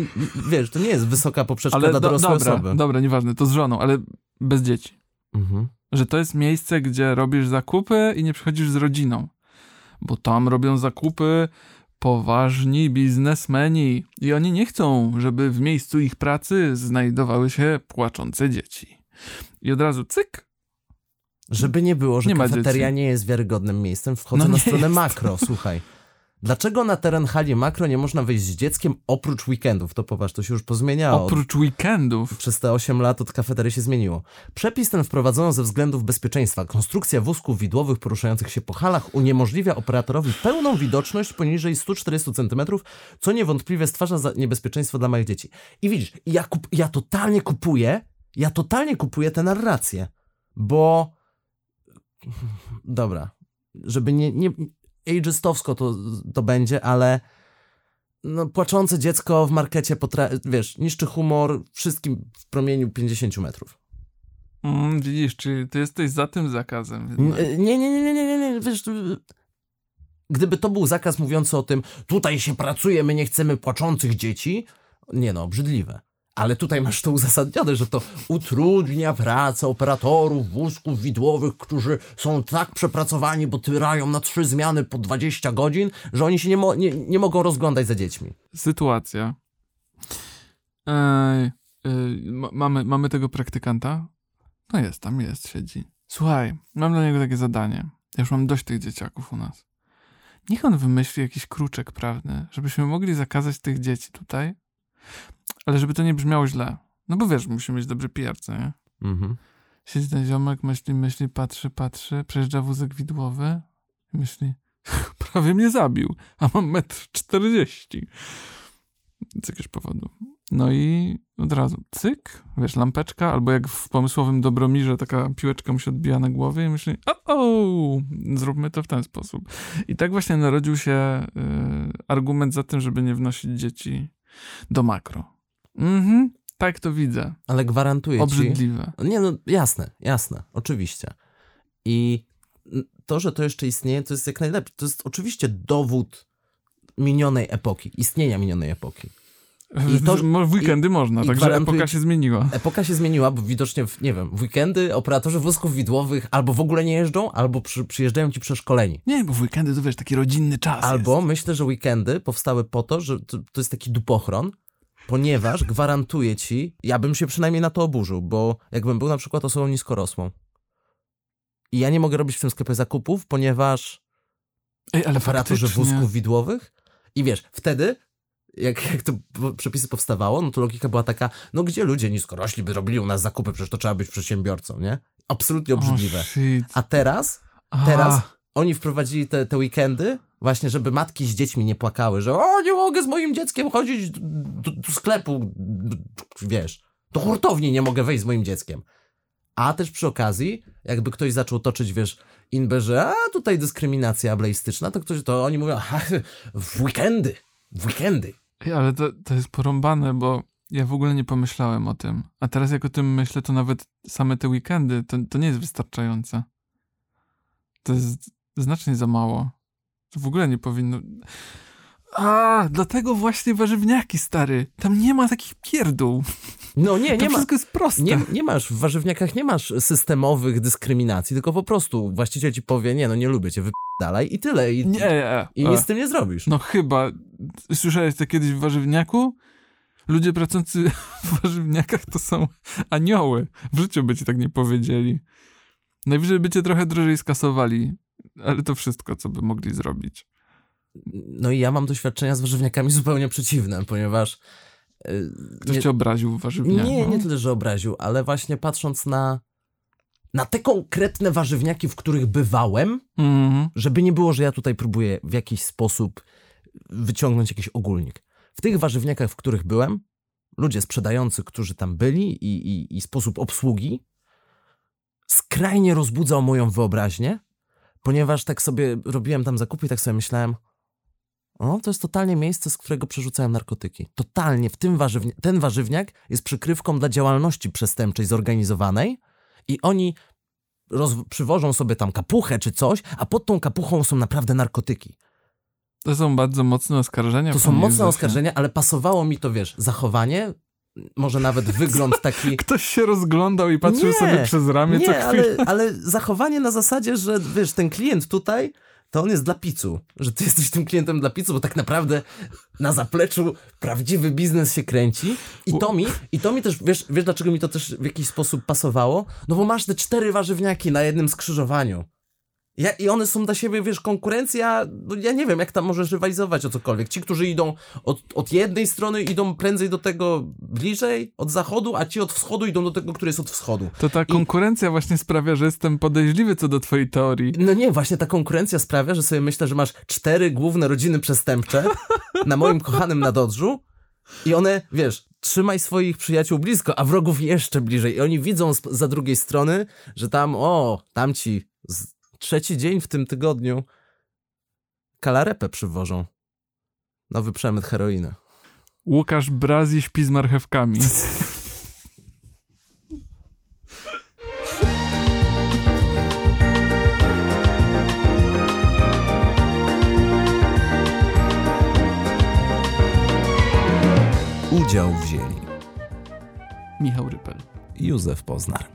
wiesz, to nie jest wysoka poprzeczka Ale dla do, dorosłej dobra, osoby. dobra, nieważne, to z żoną, ale bez dzieci. Mhm. Że to jest miejsce, gdzie robisz zakupy i nie przychodzisz z rodziną. Bo tam robią zakupy poważni biznesmeni i oni nie chcą, żeby w miejscu ich pracy znajdowały się płaczące dzieci. I od razu cyk, Żeby nie było, że Nie kafeteria nie jest wiarygodnym miejscem, wchodzę No na stronę jest. makro, słuchaj. Dlaczego na teren hali makro nie można wejść z dzieckiem oprócz weekendów? To popatrz, to się już pozmieniało. oprócz weekendów. Przez te 8 lat od kafeterii się zmieniło. Przepis ten wprowadzono ze względów bezpieczeństwa. Konstrukcja wózków widłowych poruszających się po halach uniemożliwia operatorowi pełną widoczność poniżej 140 cm, co niewątpliwie stwarza za niebezpieczeństwo dla małych dzieci. I widzisz, ja, kup, ja totalnie kupuję, Ja totalnie kupuję tę narrację, bo dobra, żeby nie, nie ageistowsko to, to będzie, ale no, płaczące dziecko w markecie potra- wiesz, niszczy humor wszystkim w promieniu 50 metrów. Mm, widzisz, czy ty jesteś za tym zakazem? Nie, jednak. nie, nie, nie, nie, nie, nie, wiesz, gdyby to był zakaz mówiący o tym, tutaj się pracuje, my nie chcemy płaczących dzieci, nie no, obrzydliwe. Ale tutaj masz to uzasadnione, że to utrudnia pracę operatorów wózków widłowych, którzy są tak przepracowani, bo tyrają na trzy zmiany po 20 godzin, że oni się nie, mo- nie, nie mogą rozglądać za dziećmi. Sytuacja. Mamy, mamy tego praktykanta? No jest, tam jest, siedzi. Słuchaj, mam dla niego takie zadanie. Ja już mam dość tych dzieciaków u nas. Niech on wymyśli jakiś kruczek prawny, żebyśmy mogli zakazać tych dzieci tutaj, ale żeby to nie brzmiało źle. No bo wiesz, musimy mieć dobry PR, co nie? Mhm. Siedzi ten ziomek, myśli, myśli, patrzy, patrzy, przejeżdża wózek widłowy i myśli, prawie mnie zabił, a mam metr czterdzieści. Z jakiegoś powodu. No i od razu cyk, wiesz, lampeczka, albo jak w pomysłowym Dobromirze taka piłeczka mu się odbija na głowie i myśli, o, o zróbmy to w ten sposób. I tak właśnie narodził się y, argument za tym, żeby nie wnosić dzieci do makro. Mhm, tak to widzę. Ale gwarantuję ci... Obrzydliwe. Nie, no jasne, jasne, oczywiście. I to, że to jeszcze istnieje, to jest jak najlepsze. To jest oczywiście dowód minionej epoki, istnienia minionej epoki. I to- w weekendy można, i także gwarantuję epoka ci- się zmieniła. Epoka się zmieniła, bo widocznie, w, nie wiem, w weekendy operatorzy wózków widłowych albo w ogóle nie jeżdżą, albo przy, przyjeżdżają ci przeszkoleni. Nie, bo w weekendy to wiesz, taki rodzinny czas Albo jest. myślę, że weekendy powstały po to, że to, to jest taki dupochron, ponieważ gwarantuję ci, ja bym się przynajmniej na to oburzył, bo jakbym był na przykład osobą niskorosłą i ja nie mogę robić w tym sklepie zakupów, ponieważ Ej, ale operatorzy faktycznie. wózków widłowych i wiesz, wtedy jak, jak to przepisy powstawało, no to logika była taka, no gdzie ludzie niskorośli by robili u nas zakupy, przecież to trzeba być przedsiębiorcą, nie? Absolutnie obrzydliwe. O, shit. A teraz Teraz oni wprowadzili te, te weekendy, właśnie, żeby matki z dziećmi nie płakały, że o, nie mogę z moim dzieckiem chodzić do, do sklepu, wiesz, do hurtowni nie mogę wejść z moim dzieckiem. A też przy okazji, jakby ktoś zaczął toczyć, wiesz, inbę, że a tutaj dyskryminacja ableistyczna, to ktoś, to oni mówią, aha, w weekendy, w weekendy. Ej, ale to, to jest porąbane, bo ja w ogóle nie pomyślałem o tym. A teraz jak o tym myślę, to nawet same te weekendy, to, to nie jest wystarczające. To jest znacznie za mało. To w ogóle nie powinno... A, dlatego właśnie warzywniaki, stary. Tam nie ma takich pierdół. No nie, to nie ma, wszystko jest proste. nie, nie masz, w warzywniakach nie masz systemowych dyskryminacji, tylko po prostu właściciel ci powie, nie no, nie lubię cię, wyp***dalaj i tyle. I, Nie, e, I e. nic z tym nie zrobisz. No chyba. Słyszałeś to kiedyś w warzywniaku? Ludzie pracujący w warzywniakach to są anioły. W życiu by ci tak nie powiedzieli. Najwyżej by cię trochę drożej skasowali, ale to wszystko, co by mogli zrobić. No i ja mam doświadczenia z warzywniakami zupełnie przeciwne, ponieważ. yy, Ktoś nie, cię obraził w warzywniaku. nie, nie tyle, że obraził, ale właśnie patrząc na. Na te konkretne warzywniaki, w których bywałem, Mhm. żeby nie było, że ja tutaj próbuję w jakiś sposób wyciągnąć jakiś ogólnik. W tych warzywniakach, w których byłem, ludzie sprzedający, którzy tam byli i, i, i sposób obsługi skrajnie rozbudzał moją wyobraźnię, ponieważ tak sobie robiłem tam zakupy i tak sobie myślałem, o, to jest totalnie miejsce, z którego przerzucałem narkotyki. Totalnie, w tym warzywni- ten warzywniak jest przykrywką dla działalności przestępczej zorganizowanej i oni przywożą sobie tam kapuchę czy coś, a pod tą kapuchą są naprawdę narkotyki. To są bardzo mocne oskarżenia. To są mocne Józefie. oskarżenia, ale pasowało mi to, wiesz, zachowanie, może nawet wygląd taki... Ktoś się rozglądał i patrzył Nie, sobie przez ramię co Nie, chwilę. ale, ale zachowanie na zasadzie, że wiesz, ten klient tutaj, to on jest dla picu, że ty jesteś tym klientem dla picu, bo tak naprawdę na zapleczu prawdziwy biznes się kręci i to mi, i to mi też, wiesz, wiesz dlaczego mi to też w jakiś sposób pasowało? No bo masz te cztery warzywniaki na jednym skrzyżowaniu. Ja, I one są dla siebie, wiesz, konkurencja, no ja nie wiem, jak tam możesz rywalizować o cokolwiek. Ci, którzy idą od, od jednej strony, idą prędzej do tego bliżej, od zachodu, a ci od wschodu idą do tego, który jest od wschodu. To ta konkurencja właśnie sprawia, że jestem podejrzliwy co do twojej teorii. No nie, właśnie ta konkurencja sprawia, że sobie myślę, że masz cztery główne rodziny przestępcze na moim kochanym nadodrzu i one, wiesz, trzymaj swoich przyjaciół blisko, a wrogów jeszcze bliżej. I oni widzą z, za drugiej strony, że tam, o, tamci, z, trzeci dzień w tym tygodniu kalarepę przywożą. Nowy przemyt heroiny. Łukasz Brazi śpi z marchewkami. Udział wzięli Michał Rypel. Józef Poznar,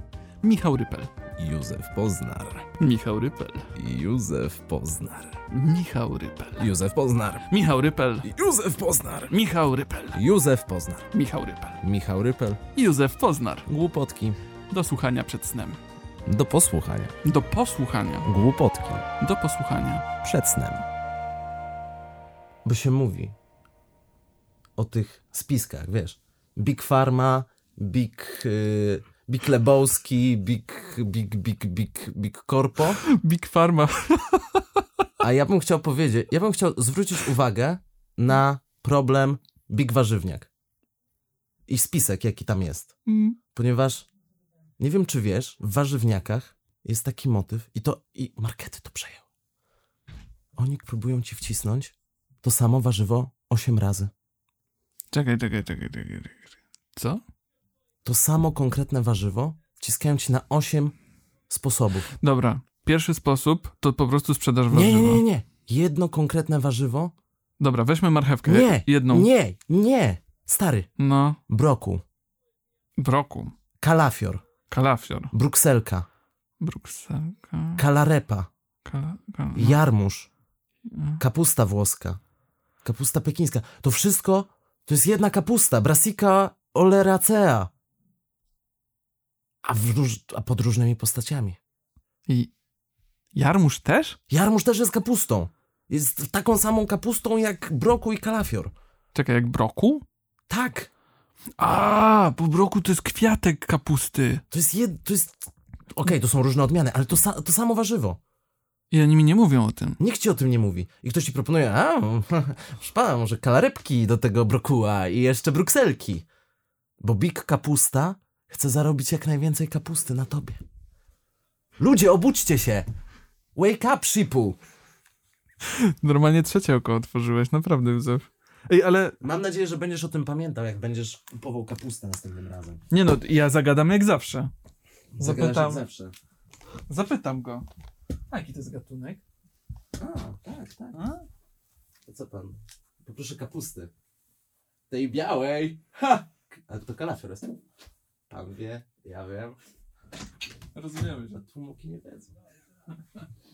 Michał Rypel. Józef Poznar, Michał Rypel. Józef Poznar, Michał Rypel. Józef Poznar, Michał Rypel. Józef Poznar, Michał Rypel. Józef Poznar, Michał Rypel. Michał Rypel, Józef Poznar. Głupotki, Do słuchania przed snem. do posłuchania, Do posłuchania. Głupotki, Do posłuchania. przed snem. Bo się mówi o tych spiskach, wiesz, Big Pharma, Big, y, Big Lebowski, Big, Big, Big, Big, Big Corpo, Big Pharma. a ja bym chciał powiedzieć, ja bym chciał zwrócić uwagę na problem Big Warzywniak i spisek, jaki tam jest. Mm. Ponieważ nie wiem, czy wiesz, w warzywniakach jest taki motyw i to i markety to przejął. Oni próbują ci wcisnąć to samo warzywo 8 razy. Czekaj, czekaj, czekaj, czekaj. czekaj. Co? To samo konkretne warzywo wciskają ci na 8 sposobów. Dobra. Pierwszy sposób to po prostu sprzedaż warzywa. nie, nie, nie. Jedno konkretne warzywo. Dobra, weźmy marchewkę. Nie, Jedną. nie, nie. Stary. No, Broku, broku. kalafior, Kalafior. brukselka, Brukselka. kalarepa, Kala, kala, jarmuż, kapusta włoska, kapusta pekińska. To wszystko to jest jedna kapusta, brassica oleracea. A, róż, a pod różnymi postaciami. I jarmuż też? Jarmuż też jest kapustą. Jest taką samą kapustą jak broku i kalafior. Czekaj, jak broku? Tak, A, bo broku to jest kwiatek kapusty. to jest jed... to jest... Okej, to są różne odmiany, ale to, sa... to samo warzywo. I oni mi nie mówią o tym. Nikt ci o tym nie mówi. I ktoś ci proponuje, a, pana, może kalarepki do tego brokuła i jeszcze brukselki. Bo Big Kapusta chce zarobić jak najwięcej kapusty na tobie. Ludzie, obudźcie się! Wake up, sheepu! Normalnie trzecie oko otworzyłeś, naprawdę, Józef. Ej, ale... Mam nadzieję, że będziesz o tym pamiętał, jak będziesz kupował kapustę następnym razem. Nie no, ja zagadam jak zawsze. Zagadasz Zapytam. jak zawsze. Zapytam go. A jaki to jest gatunek? A, tak, tak. A? To co pan? Poproszę kapusty. Tej białej. Ha! Ale to kalafior jest. Pan wie, ja wiem. Rozumiemy A tłumoki nie wiedzą.